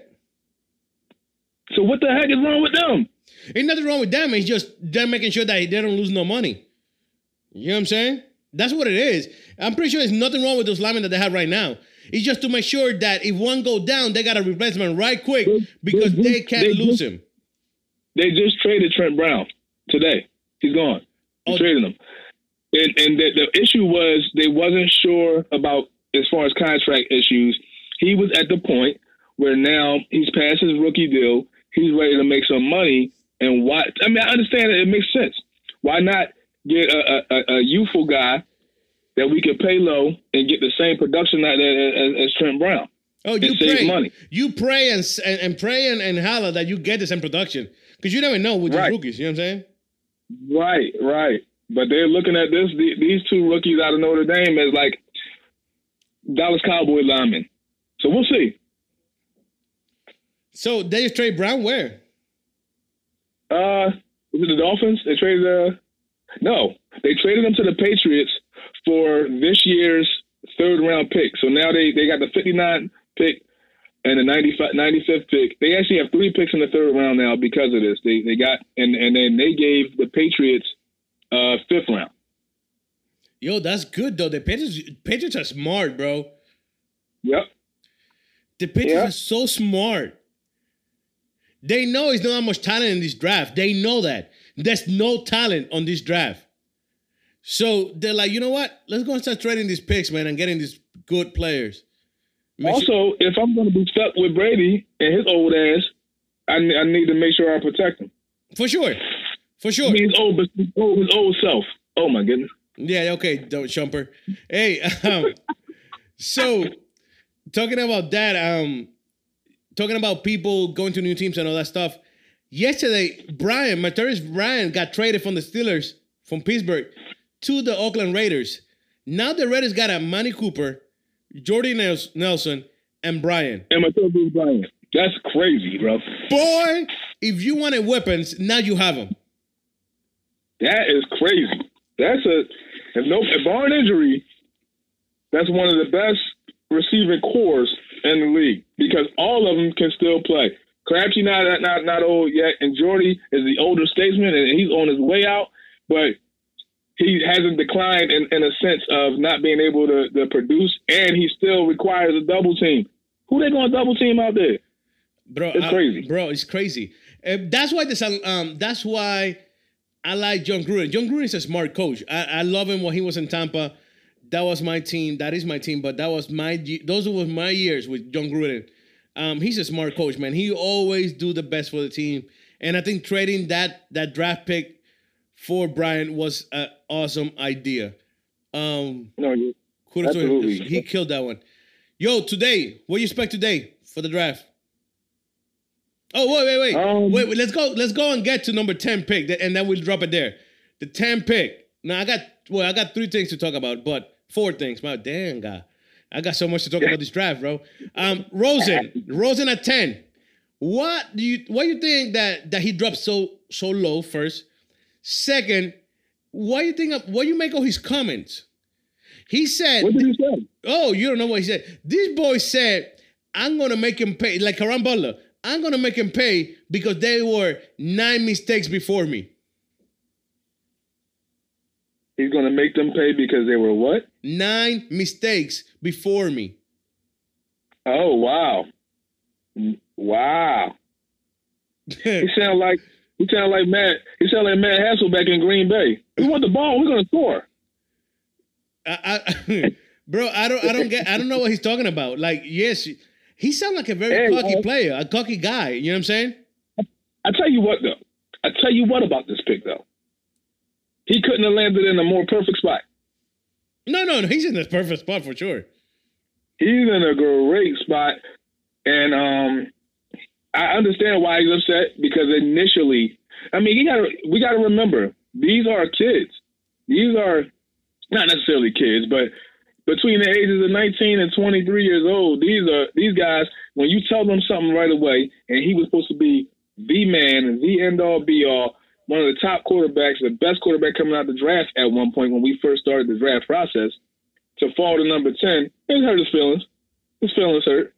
[SPEAKER 3] So what the heck is wrong with them?
[SPEAKER 2] Ain't nothing wrong with them. It's just them making sure that they don't lose no money. You know what I'm saying? That's what it is. I'm pretty sure there's nothing wrong with those linemen that they have right now. It's just to make sure that if one go down, they got a replacement right quick because they, can't
[SPEAKER 3] they
[SPEAKER 2] lose
[SPEAKER 3] just-
[SPEAKER 2] him.
[SPEAKER 3] They just traded Trent Brown today. He's gone. They
[SPEAKER 2] Oh.
[SPEAKER 3] traded him. And and the, the issue was they wasn't sure about as far as contract issues. He was at the point where now he's past his rookie deal. He's ready to make some money. And why? I mean, I understand it. It makes sense. Why not get a, a, a- youthful guy that we could pay low and get the same production out as, as Trent Brown?
[SPEAKER 2] Oh, you pray.
[SPEAKER 3] money.
[SPEAKER 2] You pray and and, and pray and, and holler that you get the same production because you never know with
[SPEAKER 3] Right.
[SPEAKER 2] rookies. You know what I'm saying?
[SPEAKER 3] Right, right. But they're looking at this the, these two rookies out of Notre Dame as like Dallas Cowboy linemen. So we'll see.
[SPEAKER 2] So they trade Brown where?
[SPEAKER 3] Uh, was it the Dolphins? They traded. Uh, no, they traded them to the Patriots for this year's third round pick. So now they they got the 59 pick and the 95, 95th pick. They actually have three picks in the third round now because of this. They they got and and then they gave the Patriots uh fifth round.
[SPEAKER 2] Yo, that's good though. The Patriots, Patriots are smart, bro.
[SPEAKER 3] Yep.
[SPEAKER 2] The Patriots
[SPEAKER 3] Yeah.
[SPEAKER 2] are so smart. They know it's not that much talent in this draft. They know that. There's no talent on this draft. So they're like, you know what? Let's go and start trading these picks, man, and getting these good players. Make sure-
[SPEAKER 3] Also, if I'm going to be stuck with Brady and his old ass, I, I need to make sure I protect him.
[SPEAKER 2] for sure. For sure.
[SPEAKER 3] His old, his old, his old self. Oh my goodness.
[SPEAKER 2] Yeah, okay, don't shumper. Hey, um, so talking about that, um, talking about people going to new teams and all that stuff. Yesterday, Brian, Martavis Bryant got traded from the Steelers from Pittsburgh to the Oakland Raiders. Now the Raiders got Amari Cooper, Jordy Nelson, and Brian.
[SPEAKER 3] And my third Bruce Bryant. That's crazy, bro.
[SPEAKER 2] Boy, if you wanted weapons, now you have them.
[SPEAKER 3] That is crazy. That's a if no if barring injury, that's one of the best receiving cores in the league because all of them can still play. Crabtree not not not old yet, and Jordy is the older statesman, and he's on his way out, but he hasn't declined in, in a sense of not being able to, to produce, and he still requires a double team. Who they going to double team out there?
[SPEAKER 2] bro.
[SPEAKER 3] It's
[SPEAKER 2] I-
[SPEAKER 3] crazy.
[SPEAKER 2] bro. It's crazy. Uh, that's why this. Um, that's why I like Jon Gruden. Jon Gruden is a smart coach. I, I love him when he was in Tampa. That was my team. That is my team. But that was my. Those were my years with Jon Gruden. Um, he's a smart coach, man. He always do the best for the team. And I think trading that that draft pick for Brian was an awesome idea. Um,
[SPEAKER 3] No, you-
[SPEAKER 2] kudos to.
[SPEAKER 3] Absolutely.
[SPEAKER 2] He killed that one. Yo, today, what do you expect today for the draft? Oh wait, wait, wait,
[SPEAKER 3] Um,
[SPEAKER 2] wait, wait. Let's go. Let's go and get to number ten pick, and then we'll drop it there. The ten pick. Now I got well, I got three things to talk about, but four things. My damn god, I got so much to talk about this draft, bro. Um, Rosen, Rosen at ten. What do you what do you think that that he dropped so so low? First, second, what do you think? Of, what do you make of his comments? He said,
[SPEAKER 3] what did he say?
[SPEAKER 2] Oh, you don't know what he said. This boy said, I'm gonna make him pay, like Karan Butler. I'm gonna make him pay because they were nine mistakes before me.
[SPEAKER 3] He's going to make them pay because they were what?
[SPEAKER 2] Nine mistakes before me.
[SPEAKER 3] Oh wow, Mm, wow. He sound like he sound like Matt. He sound like Matt Hasselbeck in Green Bay. We want the ball. We're going to score.
[SPEAKER 2] I, I, bro, I don't, I don't get, I don't know what he's talking about. Like, yes, he sounds like a very
[SPEAKER 3] Hey,
[SPEAKER 2] cocky
[SPEAKER 3] uh,
[SPEAKER 2] player, a cocky guy. You know what I'm saying?
[SPEAKER 3] I tell you what though. I tell you what about this pick though. He couldn't have landed in a more perfect spot.
[SPEAKER 2] No, no, no. He's in the perfect spot for sure.
[SPEAKER 3] He's in a great spot, and um, I understand why he's upset because initially, I mean, he got we got to remember these are kids. These are not necessarily kids, but between the ages of 19 and 23 years old, these are these guys. When you tell them something right away, and he was supposed to be the man, and the end all be all, one of the top quarterbacks, the best quarterback coming out the draft at one point when we first started the draft process, to fall to number 10, it hurt his feelings. His feelings hurt.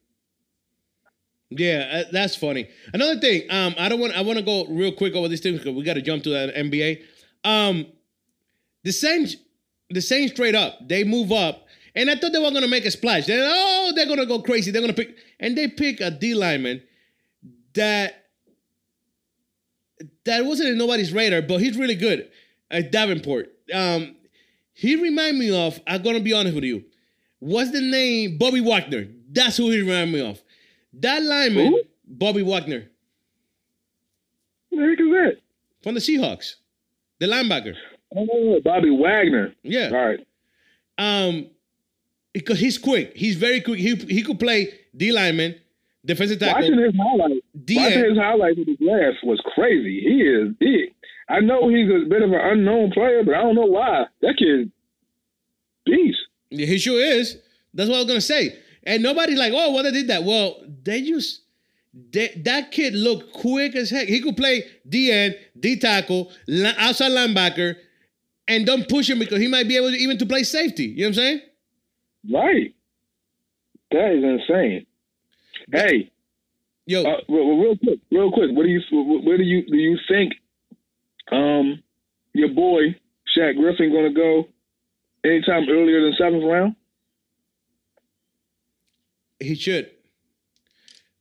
[SPEAKER 2] Yeah, uh, that's funny. Another thing, um, I don't want, I want to go real quick over this thing because we got to jump to that NBA. Um, the Saints, the Saints straight up, they move up, and I thought they were gonna make a splash. Then, oh, they're gonna go crazy. They're gonna pick, and they pick a D lineman that that wasn't in nobody's radar, but he's really good. at Davenport. Um, he remind me of. I'm gonna be honest with you. What's the name? Bobby Wagner. That's who he remind me of. That lineman? Bobby Wagner
[SPEAKER 3] What the heck is that?
[SPEAKER 2] from the Seahawks, the linebacker.
[SPEAKER 3] Oh, Bobby Wagner.
[SPEAKER 2] Yeah.
[SPEAKER 3] All right.
[SPEAKER 2] Um, because he's quick. He's very quick. He he could play D lineman, defensive tackle.
[SPEAKER 3] Watching his highlights,
[SPEAKER 2] D
[SPEAKER 3] watching his highlights with the glass was crazy. He is big. I know he's a bit of an unknown player, but I don't know why. That kid, beast.
[SPEAKER 2] Yeah, he sure is. That's what I was gonna say. And nobody like, oh, well, they did that. Well, they just they, that kid looked quick as heck. He could play D end, D tackle, outside linebacker, and don't push him because he might be able to even to play safety. You know what I'm saying?
[SPEAKER 3] Right. That is insane. Hey,
[SPEAKER 2] Yo,
[SPEAKER 3] uh, real, real quick, real quick. What do you? Where do you do you think? Um, your boy Shaq Griffin going to go anytime earlier than seventh round?
[SPEAKER 2] he should.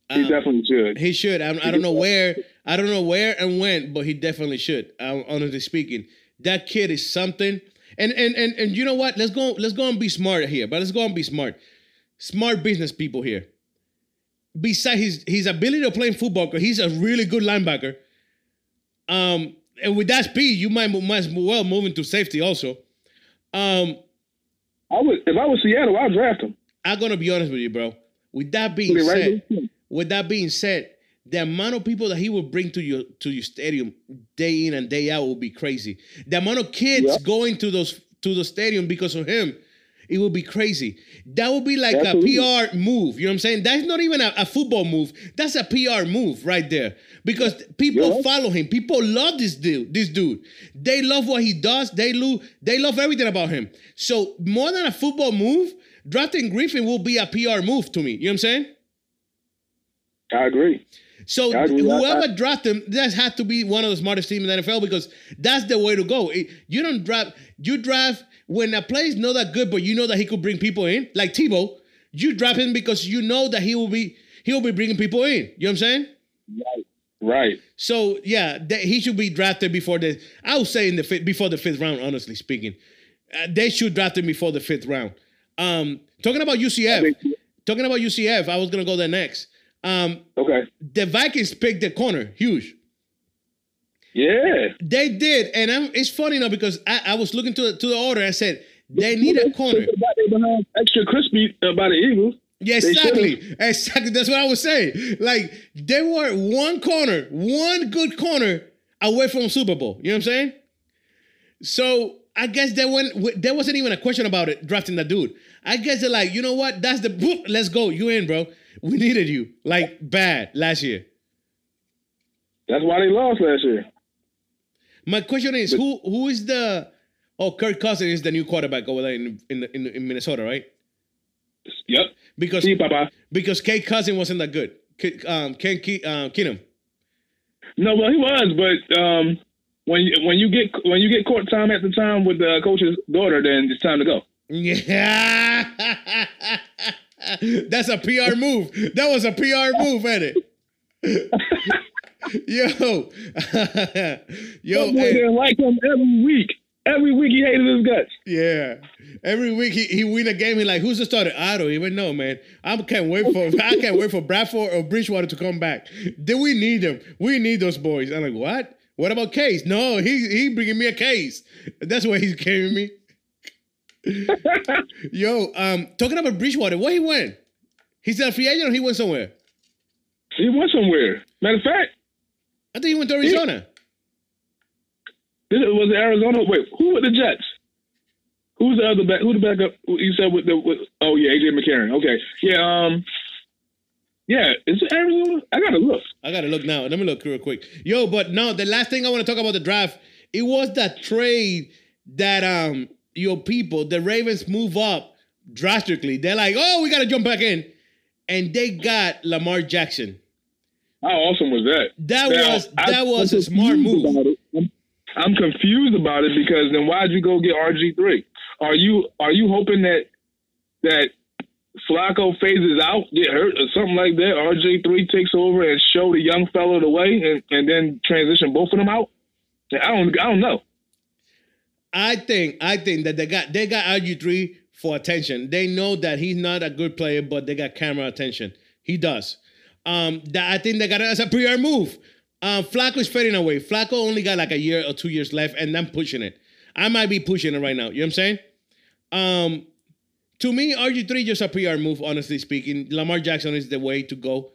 [SPEAKER 3] He
[SPEAKER 2] Um,
[SPEAKER 3] definitely should.
[SPEAKER 2] He should. I, I don't know where. I don't know where and when, but he definitely should. Um, honestly speaking, that kid is something. And and and and you know what? Let's go. Let's go and be smart here. But let's go and be smart. Smart business people here. Besides his his ability to play football, because he's a really good linebacker. Um, and with that speed, you might might as well move into safety also. Um,
[SPEAKER 3] I would if I was Seattle, I'd draft him.
[SPEAKER 2] I'm gonna be honest with you, bro. With that being
[SPEAKER 3] Put it right
[SPEAKER 2] said, with that being said, the amount of people that he will bring to your to your stadium day in and day out will be crazy. The amount of kids
[SPEAKER 3] Yeah.
[SPEAKER 2] going to those to the stadium because of him, it will be crazy. That would be like
[SPEAKER 3] Absolutely.
[SPEAKER 2] a PR move. You know what I'm saying? That's not even a, a football move. That's a PR move right there. Because people
[SPEAKER 3] Yeah.
[SPEAKER 2] follow him. People love this dude. This dude. They love what he does. They lo- They love everything about him. So more than a football move, drafting Griffin will be a PR move to me. You know what I'm saying?
[SPEAKER 3] I agree.
[SPEAKER 2] So whoever
[SPEAKER 3] I-
[SPEAKER 2] draft him, that has to be one of the smartest teams in the NFL because that's the way to go. It- you don't draft. You draft when a player is not that good, but you know that he could bring people in, like Tebow. You draft him because you know that he will be he will be bringing people in. You know what I'm saying?
[SPEAKER 3] Right.
[SPEAKER 2] So yeah, that he should be drafted before the. I would say in the fifth, before the fifth round. Honestly speaking, uh, they should draft him before the fifth round. Um, talking about UCF, talking about UCF, I was gonna go there next. Um,
[SPEAKER 3] Okay.
[SPEAKER 2] the Vikings picked the corner, huge.
[SPEAKER 3] Yeah.
[SPEAKER 2] They did, and I'm, it's funny now because I, I was looking to the, to the order. I said they need a corner.
[SPEAKER 3] They behind extra crispy uh, by the Eagles.
[SPEAKER 2] Yeah, exactly, exactly. That's what I was saying. Like they were one corner, one good corner away from Super Bowl. You know what I'm saying? So I guess there went. There wasn't even a question about it drafting that dude. I guess they're like, you know what? That's the boop, let's go. You in, bro? We needed you like bad last year.
[SPEAKER 3] That's why they lost last year.
[SPEAKER 2] My question is, who who is the? Oh, Kirk Cousins is the new quarterback over there in in, in, in Minnesota, right?
[SPEAKER 3] Yep.
[SPEAKER 2] Because
[SPEAKER 3] See, Papa.
[SPEAKER 2] because Kate Cousin wasn't that good. K- Um, Ken Ke- um, Keenum.
[SPEAKER 3] No, well, he was, but um, when you, when you get when you get court time at the time with the coach's daughter, then it's time to go.
[SPEAKER 2] Yeah. That's a PR move. That was a PR move, ain't it? yo, yo,
[SPEAKER 3] boy didn't like him every week. Every week he hated his guts.
[SPEAKER 2] yeah. Every week he, he win a game. He like, who's the starter? I don't even know, man. I can't wait for I can't wait for Bradford or Bridgewater to come back. Do we need them? We need those boys. I'm like, what? What about Case? No, he he bringing me a case. That's what he's giving me. Yo, um, talking about Bridgewater, where he went? He's a free agent or he went somewhere?
[SPEAKER 3] He went somewhere. Matter of fact,
[SPEAKER 2] I think he went to Arizona.
[SPEAKER 3] this was Arizona. Wait, who were the Jets? Who's the other back? Who the backup? You said with the with, oh yeah, AJ McCarron. Okay, yeah, um, yeah, is it Arizona? I gotta look.
[SPEAKER 2] I gotta look now. Let me look real quick. Yo, but no, the last thing I want to talk about the draft, it was that trade that um your people, the Ravens move up drastically. They're like, oh, we gotta jump back in. And they got Lamar Jackson.
[SPEAKER 3] How awesome was that?
[SPEAKER 2] That
[SPEAKER 3] Now,
[SPEAKER 2] was
[SPEAKER 3] I-
[SPEAKER 2] that was
[SPEAKER 3] I'm
[SPEAKER 2] a smart move.
[SPEAKER 3] I'm- I'm confused about it because then why'd you go get RG three? Are you are you hoping that that Flacco phases out, get hurt or something like that? RG three takes over and show the young fellow the way, and, and then transition both of them out. I don't I don't know.
[SPEAKER 2] I think I think that they got they got RG3 for attention. They know that he's not a good player, but they got camera attention. He does. Um, that I think they got it as a PR move. Um, Flacco is fading away. Flacco only got like a year or two years left, and I'm pushing it. I might be pushing it right now. You know what I'm saying? Um, to me, RG3 just a PR move, honestly speaking. Lamar Jackson is the way to go.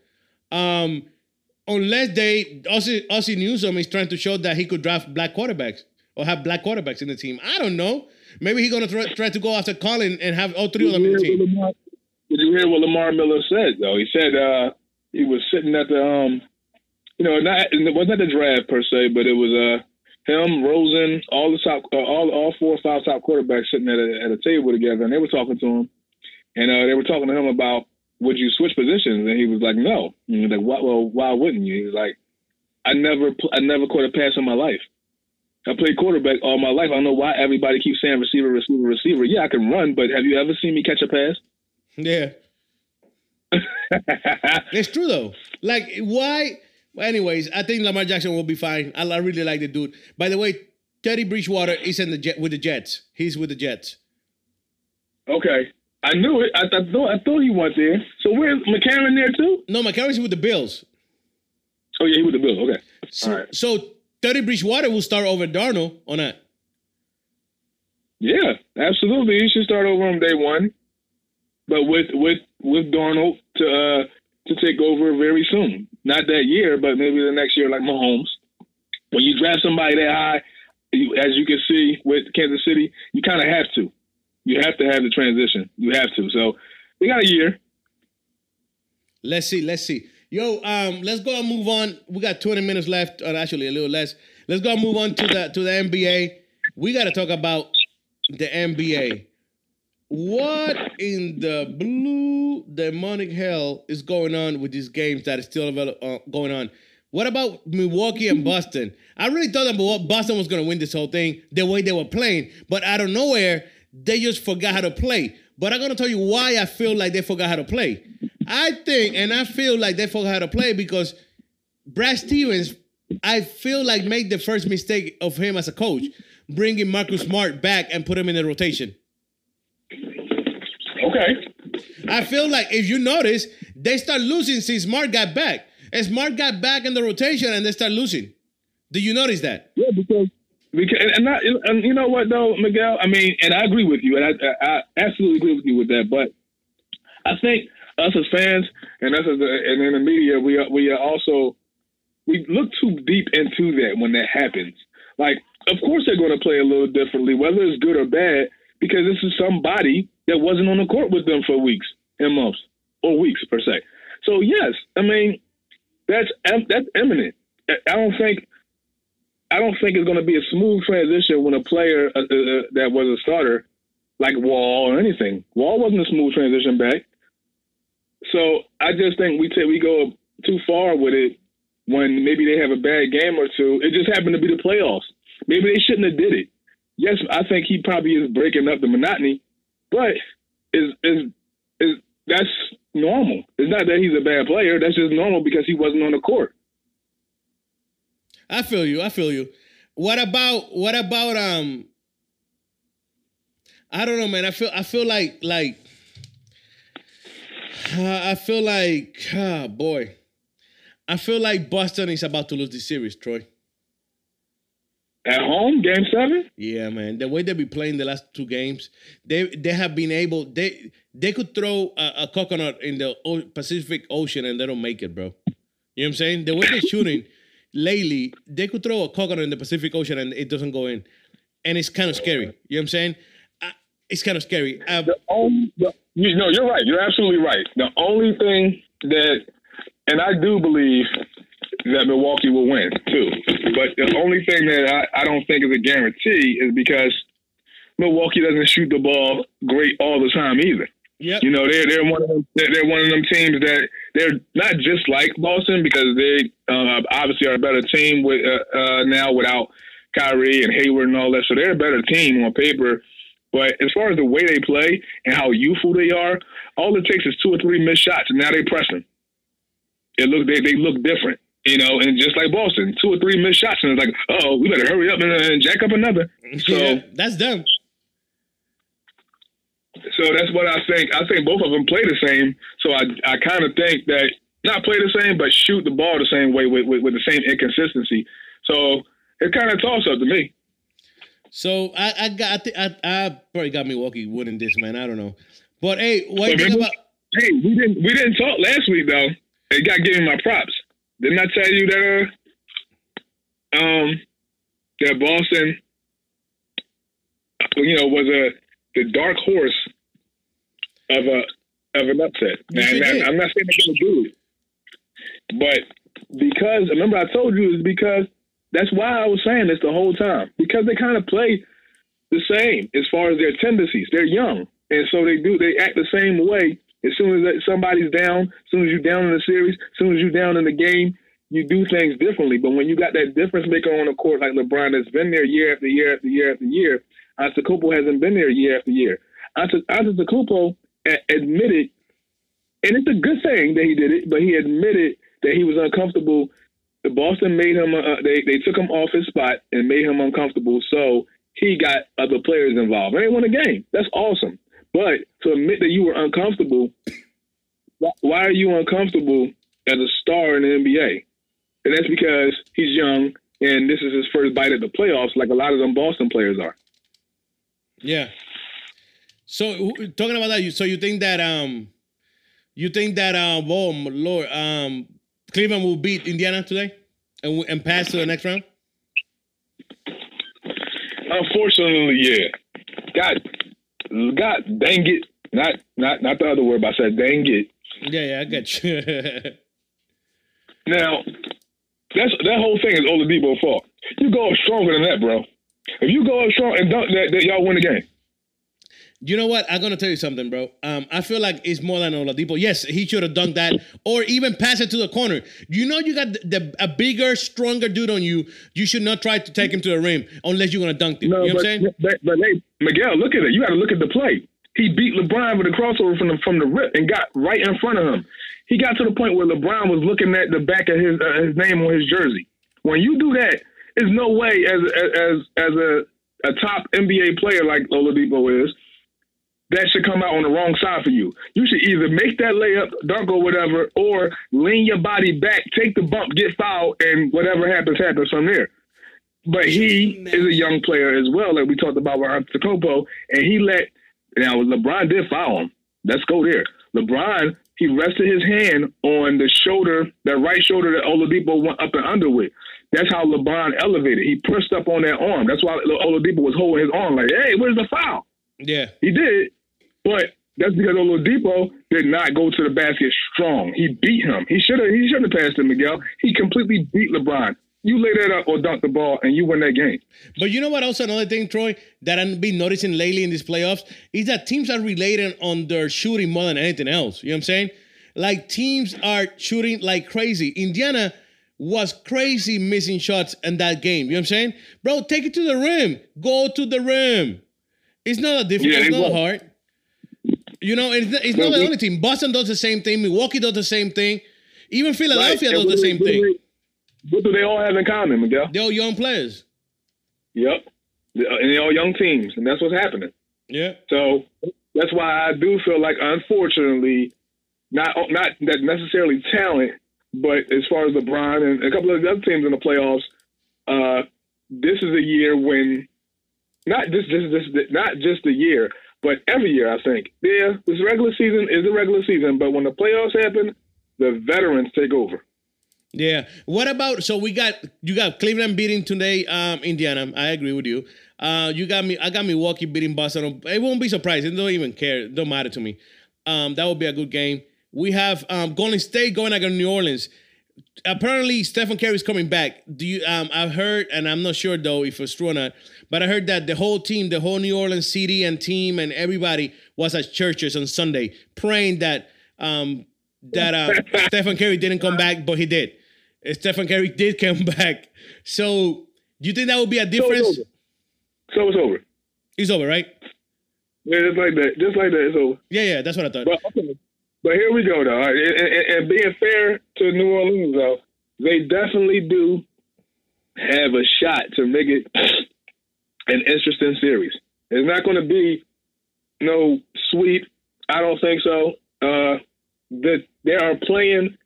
[SPEAKER 2] Um, unless they Ozzie, Ozzie Newsome is trying to show that he could draft black quarterbacks or have black quarterbacks in the team. I don't know. Maybe he's gonna try, try to go after Colin and have all three of them in the team.
[SPEAKER 3] Lamar, did you hear what Lamar Miller said though? He said uh, he was sitting at the um, you know, not it wasn't at the draft per se, but it was uh him, Rosen, all the top, uh, all all four or five top quarterbacks sitting at a, at a table together, and they were talking to him, and uh, they were talking to him about would you switch positions, and he was like, no. And he was like, why, well, why wouldn't you? He was like, I never, I never caught a pass in my life. I played quarterback all my life. I don't know why everybody keeps saying receiver, receiver, receiver. Yeah, I can run, but have you ever seen me catch a pass?
[SPEAKER 2] Yeah, it's true though. Like why? Well, anyways, I think Lamar Jackson will be fine. I, I really like the dude. By the way, Teddy Bridgewater is in the jet with the Jets. He's with the Jets.
[SPEAKER 3] okay, I knew it. I, I thought I thought he went there. So where's McCarron there too?
[SPEAKER 2] No, McCarron's with the Bills.
[SPEAKER 3] Oh yeah, he with the Bills. Okay,
[SPEAKER 2] So,
[SPEAKER 3] all right.
[SPEAKER 2] so Teddy Bridgewater will start over Darnold on that.
[SPEAKER 3] Yeah, absolutely. He should start over on day one, but with with with Darnold to uh, to take over very soon. Not that year, but maybe the next year, like Mahomes. When you draft somebody that high, you, as you can see with Kansas City, you kind of have to. You have to have the transition. You have to. So they got a year.
[SPEAKER 2] Let's see. Let's see. Yo, um, let's go and move on. We got 20 minutes left, or actually a little less. Let's go and move on to the to the NBA. We got to talk about the NBA. What in the blue demonic hell is going on with these games that is still uh, going on? What about Milwaukee and Boston? I really thought that Boston was going to win this whole thing the way they were playing, but out of nowhere, they just forgot how to play. But I'm going to tell you why I feel like they forgot how to play. I think, and I feel like they forgot how to play because Brad Stevens, I feel like made the first mistake of him as a coach, bringing Marcus Smart back and put him in the rotation.
[SPEAKER 3] Okay.
[SPEAKER 2] I feel like if you notice, they start losing since Smart got back. And Smart got back in the rotation and they start losing. Do you notice that?
[SPEAKER 3] Yeah, because because and, not, and you know what though, Miguel. I mean, and I agree with you, and I, I, I absolutely agree with you with that. But I think us as fans and us as the, and in the media, we are, we are also we look too deep into that when that happens. Like, of course they're going to play a little differently, whether it's good or bad, because this is somebody that wasn't on the court with them for weeks and months or weeks per se. So yes, I mean that's that's imminent. I don't think I don't think it's going to be a smooth transition when a player uh, uh, that was a starter, like Wall or anything. Wall wasn't a smooth transition back. So I just think we take we go too far with it when maybe they have a bad game or two. It just happened to be the playoffs. maybe they shouldn't have did it. Yes, I think he probably is breaking up the monotony, but is is is that's normal. It's not that he's a bad player. That's just normal because he wasn't on the court.
[SPEAKER 2] I feel you. I feel you. What about what about um? I don't know, man. I feel I feel like like I feel like ah boy, I feel like Boston is about to lose the series, Troy.
[SPEAKER 3] At home, game seven.
[SPEAKER 2] Yeah, man. The way they be playing the last two games, they they have been able they they could throw a, a coconut in the o- Pacific Ocean and they don't make it, bro. You know what I'm saying? The way they're shooting lately, they could throw a coconut in the Pacific Ocean and it doesn't go in, and it's kind of scary. You know what I'm saying? It's kind of scary. Uh,
[SPEAKER 3] The only, the, you know, you're right. You're absolutely right. The only thing that, and I do believe that Milwaukee will win too. But the only thing that I, I don't think is a guarantee is because Milwaukee doesn't shoot the ball great all the time either.
[SPEAKER 2] yep.
[SPEAKER 3] You know, they're they're one of them they're, they're one of them teams that they're not just like Boston because they uh, obviously are a better team with uh, uh, now without Kyrie and Hayward and all that. So they're a better team on paper. But as far as the way they play and how youthful they are, all it takes is two or three missed shots, and now they're pressing. It look they they look different, you know. And just like Boston, two or three missed shots, and it's like, oh, we better hurry up and, uh, jack up another. So
[SPEAKER 2] yeah, that's them.
[SPEAKER 3] so that's what I think. I think both of them play the same. So I I kind of think that not play the same, but shoot the ball the same way with with, with the same inconsistency. So it kind of toss up to me.
[SPEAKER 2] So I I got I, thi- I I probably got Milwaukee winning this, man. I don't know, but hey, what you think about?
[SPEAKER 3] Hey, we didn't we didn't talk last week though. They got giving my props. Didn't I tell you that? Uh, um, that Boston, you know, was a the dark horse of a of an upset. I, I'm not saying they're gonna do it, but because remember I told you is because that's why I was saying this the whole time because they kind of play the same as far as their tendencies. They're young, and so they do they act the same way. As soon as somebody's down, as soon as you're down in the series, as soon as you're down in the game, you do things differently. But when you got that difference maker on the court like LeBron that's been there year after year after year after year, Antetokounmpo hasn't been there year after year. Ante- Antetokounmpo admitted, and it's a good thing that he did it, but he admitted that he was uncomfortable. The Boston made him. Uh, they they took him off his spot and made him uncomfortable. So he got other players involved, and they won the game. That's awesome. But to admit that you were uncomfortable, wh- why are you uncomfortable as a star in the NBA? And that's because he's young and this is his first bite at the playoffs, like a lot of them Boston players are.
[SPEAKER 2] Yeah. So talking about that, you so you think that um, you think that um, oh Lord, um, Cleveland will beat Indiana today and and pass to the next round?
[SPEAKER 3] Unfortunately, yeah. God, God, dang it! Not, not, not the other word, but I said dang it.
[SPEAKER 2] Yeah, yeah, I got you.
[SPEAKER 3] Now, that's that whole thing is Oladipo's fault. You go up stronger than that, bro. If you go up strong and dunk that, that y'all win the game.
[SPEAKER 2] You know what? I'm gonna tell you something, bro. Um, I feel like it's more than Oladipo. Yes, he should have dunked that, or even pass it to the corner. You know, you got the, the a bigger, stronger dude on you. You should not try to take him to the rim unless you're gonna dunk it.
[SPEAKER 3] No,
[SPEAKER 2] you know
[SPEAKER 3] but,
[SPEAKER 2] what I'm saying?
[SPEAKER 3] but but hey, Miguel, look at it. You got to look at the play. He beat LeBron with a crossover from the from the rip and got right in front of him. He got to the point where LeBron was looking at the back of his uh, his name on his jersey. When you do that, there's no way as as as a a top NBA player like Oladipo is that should come out on the wrong side for you. You should either make that layup, dunk or whatever, or lean your body back, take the bump, get fouled, and whatever happens, happens from there. But he is a young player as well, like we talked about with Antetokounmpo, and he let now LeBron did foul him. Let's go there. LeBron he rested his hand on the shoulder, that right shoulder that Oladipo went up and under with. That's how LeBron elevated. He pushed up on that arm. That's why Oladipo was holding his arm like, "Hey, where's the foul?"
[SPEAKER 2] Yeah.
[SPEAKER 3] He did, but that's because Oladipo did not go to the basket strong. He beat him. He should have. He should have passed him, Miguel. He completely beat LeBron. You lay that up or dunk the ball, and you win that game.
[SPEAKER 2] But you know what? Also, another thing, Troy, that I've been noticing lately in these playoffs is that teams are relating on their shooting more than anything else. You know what I'm saying? Like teams are shooting like crazy. Indiana was crazy missing shots in that game. You know what I'm saying? Bro, take it to the rim. Go to the rim. It's not a difficult,
[SPEAKER 3] Yeah,
[SPEAKER 2] it's not hard. You know, it's, it's
[SPEAKER 3] No,
[SPEAKER 2] not the only team. Boston does the same thing. Milwaukee does the same thing. Even
[SPEAKER 3] Right.
[SPEAKER 2] Philadelphia
[SPEAKER 3] And
[SPEAKER 2] does the
[SPEAKER 3] do they-
[SPEAKER 2] same thing.
[SPEAKER 3] What do they all have in common, Miguel?
[SPEAKER 2] They're all young players.
[SPEAKER 3] Yep. And they're all young teams, and that's what's happening.
[SPEAKER 2] Yeah.
[SPEAKER 3] So that's why I do feel like, unfortunately, not not that necessarily talent, but as far as LeBron and a couple of the other teams in the playoffs, uh, this is a year when not just just this not just a year, but every year I think. Yeah, this regular season is the regular season, but when the playoffs happen, the veterans take over.
[SPEAKER 2] Yeah. What about so we got you got Cleveland beating today, um, Indiana. I agree with you. Uh, you got me. I got Milwaukee beating Boston. It won't be surprised. It don't even care. Don't matter to me. Um, that would be a good game. We have um, Golden State going against New Orleans. Apparently, Stephen Curry's coming back. Do you? Um, I've heard, and I'm not sure though if it's true or not. But I heard that the whole team, the whole New Orleans city and team, and everybody was at churches on Sunday praying that um, that uh, Stephen Curry didn't come back, but he did. Stephen Curry did come back. So, do you think that would be a
[SPEAKER 3] So
[SPEAKER 2] difference?
[SPEAKER 3] it's over. So it's over.
[SPEAKER 2] It's over, right?
[SPEAKER 3] Yeah, just like that. Just like that. It's over.
[SPEAKER 2] Yeah, yeah, that's what I thought.
[SPEAKER 3] But okay. But here we go, though. Right. And, and, and being fair to New Orleans, though, they definitely do have a shot to make it an interesting series. It's not going to be no sweep. I don't think so. Uh, that they are playing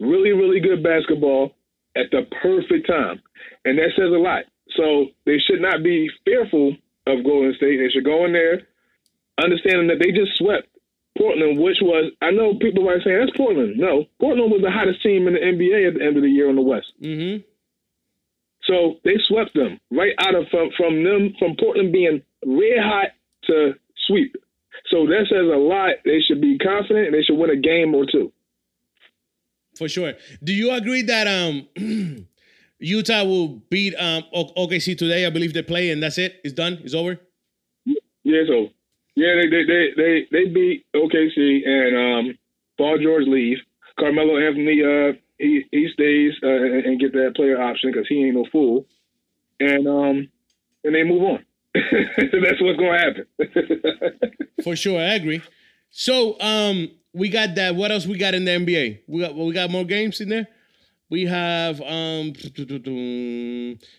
[SPEAKER 3] really, really good basketball at the perfect time, and that says a lot. So they should not be fearful of Golden State. They should go in there understanding that they just swept Portland, which was I know people might say that's Portland. No, Portland was the hottest team in the NBA at the end of the year in the West.
[SPEAKER 2] Mm-hmm.
[SPEAKER 3] So they swept them right out of from, from them from Portland being red hot to sweep. So that says a lot. They should be confident and they should win a game or two.
[SPEAKER 2] For sure. Do you agree that um Utah will beat um OKC today? I believe they play, and that's it. It's done. It's over.
[SPEAKER 3] Yeah, so yeah, they they they they, they beat OKC and um Paul George leave. Carmelo Anthony uh he he stays uh, and, and get that player option because he ain't no fool. And um and they move on. That's what's gonna happen.
[SPEAKER 2] For sure, I agree. So um we got that. What else we got in the NBA? We got we got more games in there. We have um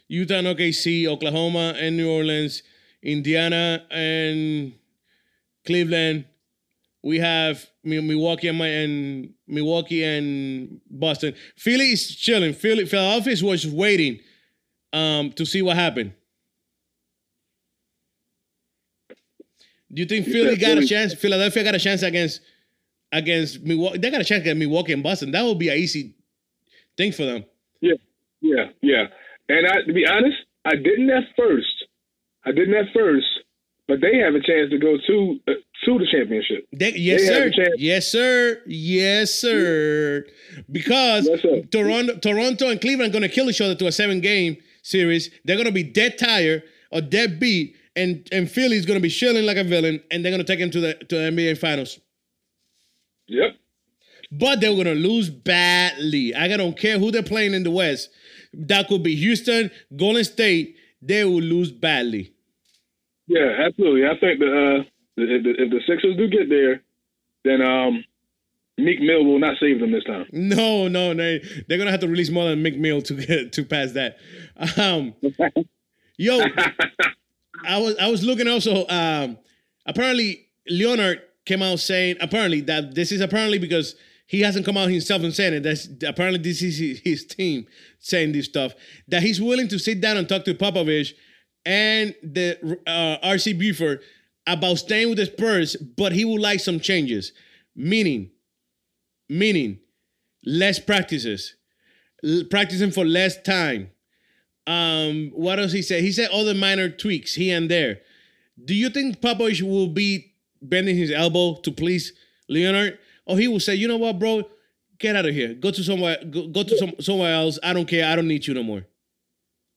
[SPEAKER 2] Utah and OKC, Oklahoma and New Orleans, Indiana and Cleveland. We have Milwaukee and, my, and Milwaukee and Boston. Philly is chilling. Philly, Philadelphia was waiting um, to see what happened. Do you think Philly got a chance? Philadelphia got a chance against against Milwaukee. They got a chance against Milwaukee and Boston. That would be an easy thing for them.
[SPEAKER 3] yeah, yeah, yeah. And I, to be honest, I didn't at first. I didn't at first, but they have a chance to go to uh, to the championship.
[SPEAKER 2] They, yes,
[SPEAKER 3] They
[SPEAKER 2] sir. Yes, sir. Yes, sir. Because
[SPEAKER 3] Yes.
[SPEAKER 2] Toronto, Toronto and Cleveland are going to kill each other to a seven game series. They're going to be dead tired or dead beat, and and Philly's going to be chilling like a villain, and they're going to take him to the to the NBA Finals.
[SPEAKER 3] Yep.
[SPEAKER 2] But they're going to lose badly. I don't care who they're playing in the West. That could be Houston, Golden State. They will lose badly.
[SPEAKER 3] Yeah, absolutely. I think that uh, if, the, if the Sixers do get there, then um, Meek Mill will not save them this time.
[SPEAKER 2] No, no, no. They're gonna have to release more than Meek Mill to get to pass that. Um, yo, I was I was looking also. Um, apparently, Leonard came out saying apparently that this is apparently because he hasn't come out himself and saying it. That's apparently this is his team saying this stuff. That he's willing to sit down and talk to Popovich and the uh, RC Buford about staying with the Spurs, but he would like some changes. Meaning, meaning less practices, l- practicing for less time. Um, what else he said? He said other minor tweaks here and there. Do you think Popovich will be bending his elbow to please Leonard, or he will say, you know what, bro, get out of here, go to somewhere, go, go to some, somewhere else. I don't care. I don't need you no more.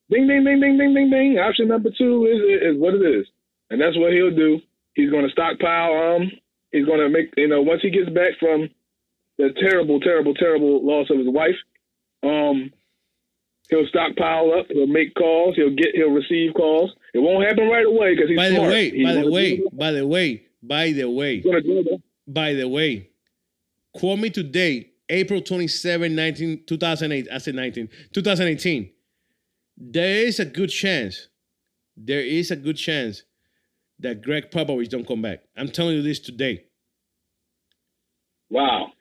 [SPEAKER 3] Ding, ding, ding, ding, ding, ding, ding. Option number two is is what it is, and that's what he'll do. He's going to stockpile. Um, he's going to make you know once he gets back from the terrible, terrible, terrible loss of his wife. Um, He'll stockpile up. He'll make calls. He'll get. He'll receive calls. It won't happen right away because he's
[SPEAKER 2] By the way,
[SPEAKER 3] He's
[SPEAKER 2] by the way, by the way, by the way,
[SPEAKER 3] gonna do that.
[SPEAKER 2] by the way, quote me today, April 27, 19, 2008. I said 19, 2018. There is a good chance, there is a good chance that Gregg Popovich don't come back. I'm telling you this today.
[SPEAKER 3] Wow.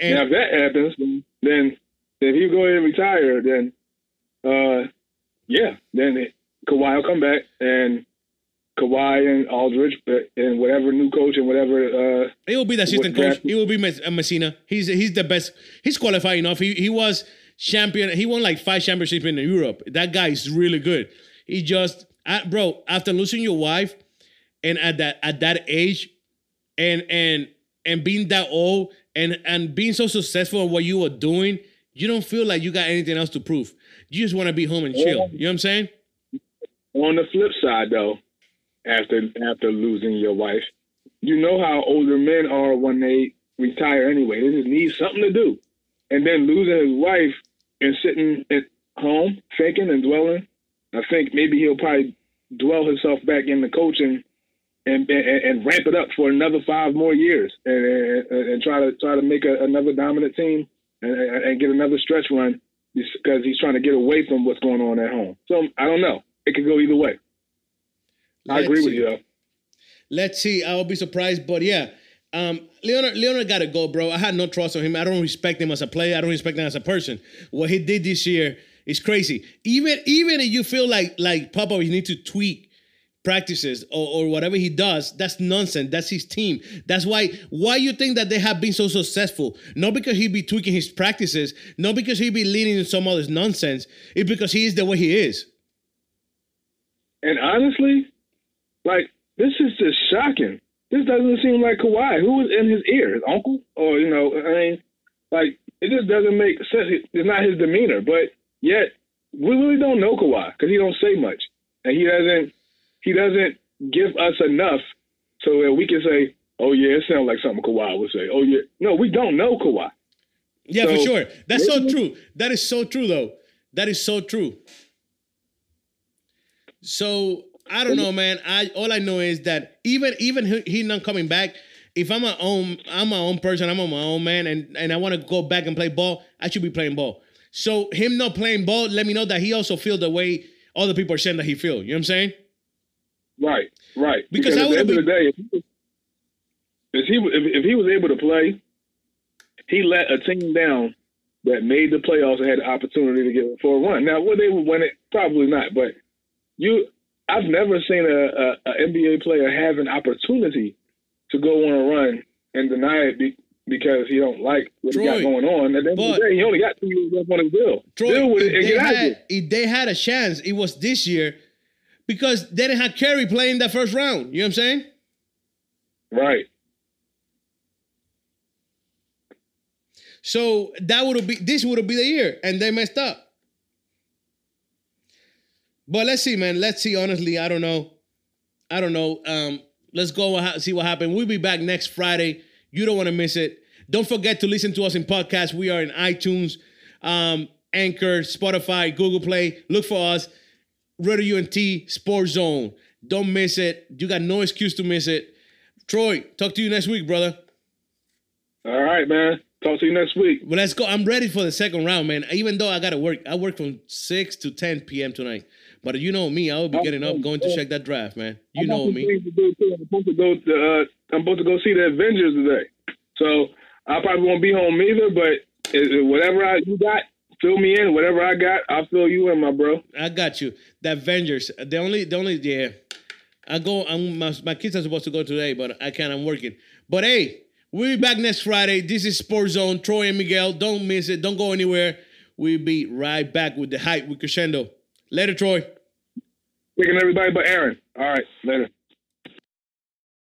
[SPEAKER 2] And
[SPEAKER 3] now if that happens, then, if he go ahead and retire, then uh, yeah, then it, Kawhi will come back and Kawhi and Aldridge uh, and whatever new coach and whatever. Uh,
[SPEAKER 2] It will be the assistant coach. It will be uh, Messina. He's he's the best. He's qualified enough. He he was champion. He won like five championships in Europe. That guy is really good. He just, uh, bro. After losing your wife, and at that at that age, and and and being that old, and and being so successful in what you were doing, you don't feel like you got anything else to prove. You just want to be home and chill. You know what I'm saying?
[SPEAKER 3] on the flip side, though, after after losing your wife, you know how older men are when they retire anyway. They just need something to do, and then losing his wife and sitting at home thinking and dwelling. I think maybe he'll probably dwell himself back into coaching and and, and ramp it up for another five more years and and, and try to try to make a, another dominant team and, and get another stretch run because he's trying to get away from what's going on at home. So I don't know. It could go either way. I
[SPEAKER 2] Let's
[SPEAKER 3] agree with you. Though.
[SPEAKER 2] Let's see. I will be surprised, but yeah. Um, Leonard, Leonard got to go, bro. I had no trust on him. I don't respect him as a player. I don't respect him as a person. What he did this year is crazy. Even even if you feel like like Papa, you need to tweak practices or, or whatever he does, that's nonsense. That's his team. That's why why you think that they have been so successful. Not because he be tweaking his practices, not because he be leaning in some other nonsense. It's because he is the way he is.
[SPEAKER 3] And honestly, like this is just shocking. This doesn't seem like Kawhi. Who was in his ear? His uncle? Or you know, I mean, like it just doesn't make sense. It's not his demeanor, but yet we really don't know Kawhi because he don't say much, and he doesn't he doesn't give us enough so that we can say, oh yeah, it sounds like something Kawhi would say. Oh yeah, no, we don't know Kawhi.
[SPEAKER 2] Yeah, for sure. That's so true. That is so true, though. That is so true. So I don't know, man. I all I know is that even even he, he not coming back. If I'm my own, I'm my own person. I'm on my own man, and and I want to go back and play ball. I should be playing ball. So him not playing ball, let me know that he also feel the way other people are saying that he feel. You know what I'm saying?
[SPEAKER 3] Right, right.
[SPEAKER 2] Because
[SPEAKER 3] Because, at the end
[SPEAKER 2] would've
[SPEAKER 3] of the day, if he, was- if he was- if, if he was able to play, he let a team down that made the playoffs and had the opportunity to get for a run. Now, would they would win it? Probably not. But you, I've never seen a, a, a NBA player have an opportunity to go on a run and deny it be, because he don't like what he got going on. At the end of
[SPEAKER 2] but-
[SPEAKER 3] the day, he only got two years left on his bill.
[SPEAKER 2] Troy,
[SPEAKER 3] Deal with it
[SPEAKER 2] if,
[SPEAKER 3] and
[SPEAKER 2] they
[SPEAKER 3] get out of
[SPEAKER 2] had, if they had a chance, it was this year because they didn't have Kerry playing that first round. You know what I'm saying?
[SPEAKER 3] Right.
[SPEAKER 2] So that would be this would have been the year, and they messed up. But let's see, man. Let's see. Honestly, I don't know. I don't know. Um, let's go and see what happened. We'll be back next Friday. You don't want to miss it. Don't forget to listen to us in podcast. We are in iTunes, um, Anchor, Spotify, Google Play. Look for us. Radio UNT Sports Zone. Don't miss it. You got no excuse to miss it. Troy, talk to you next week, brother.
[SPEAKER 3] All right, man. Talk to you next week.
[SPEAKER 2] Well, let's go. I'm ready for the second round, man. Even though I gotta work, I work from six to ten p.m. tonight. But you know me, I will be getting up, going to check that draft, man. You know me.
[SPEAKER 3] I'm supposed to go. To, uh, I'm supposed to go see the Avengers today, so I probably won't be home either. But whatever I, you got, fill me in. Whatever I got, I'll fill you in, my bro.
[SPEAKER 2] I got you. The Avengers. The only, the only, yeah. I go. I'm my, my kids are supposed to go today, but I can't. I'm working. But hey, we'll be back next Friday. This is Sports Zone. Troy and Miguel. Don't miss it. Don't go anywhere. We'll be right back with the hype with Crescendo. Later, Troy.
[SPEAKER 3] Picking everybody but Aaron. All right, later.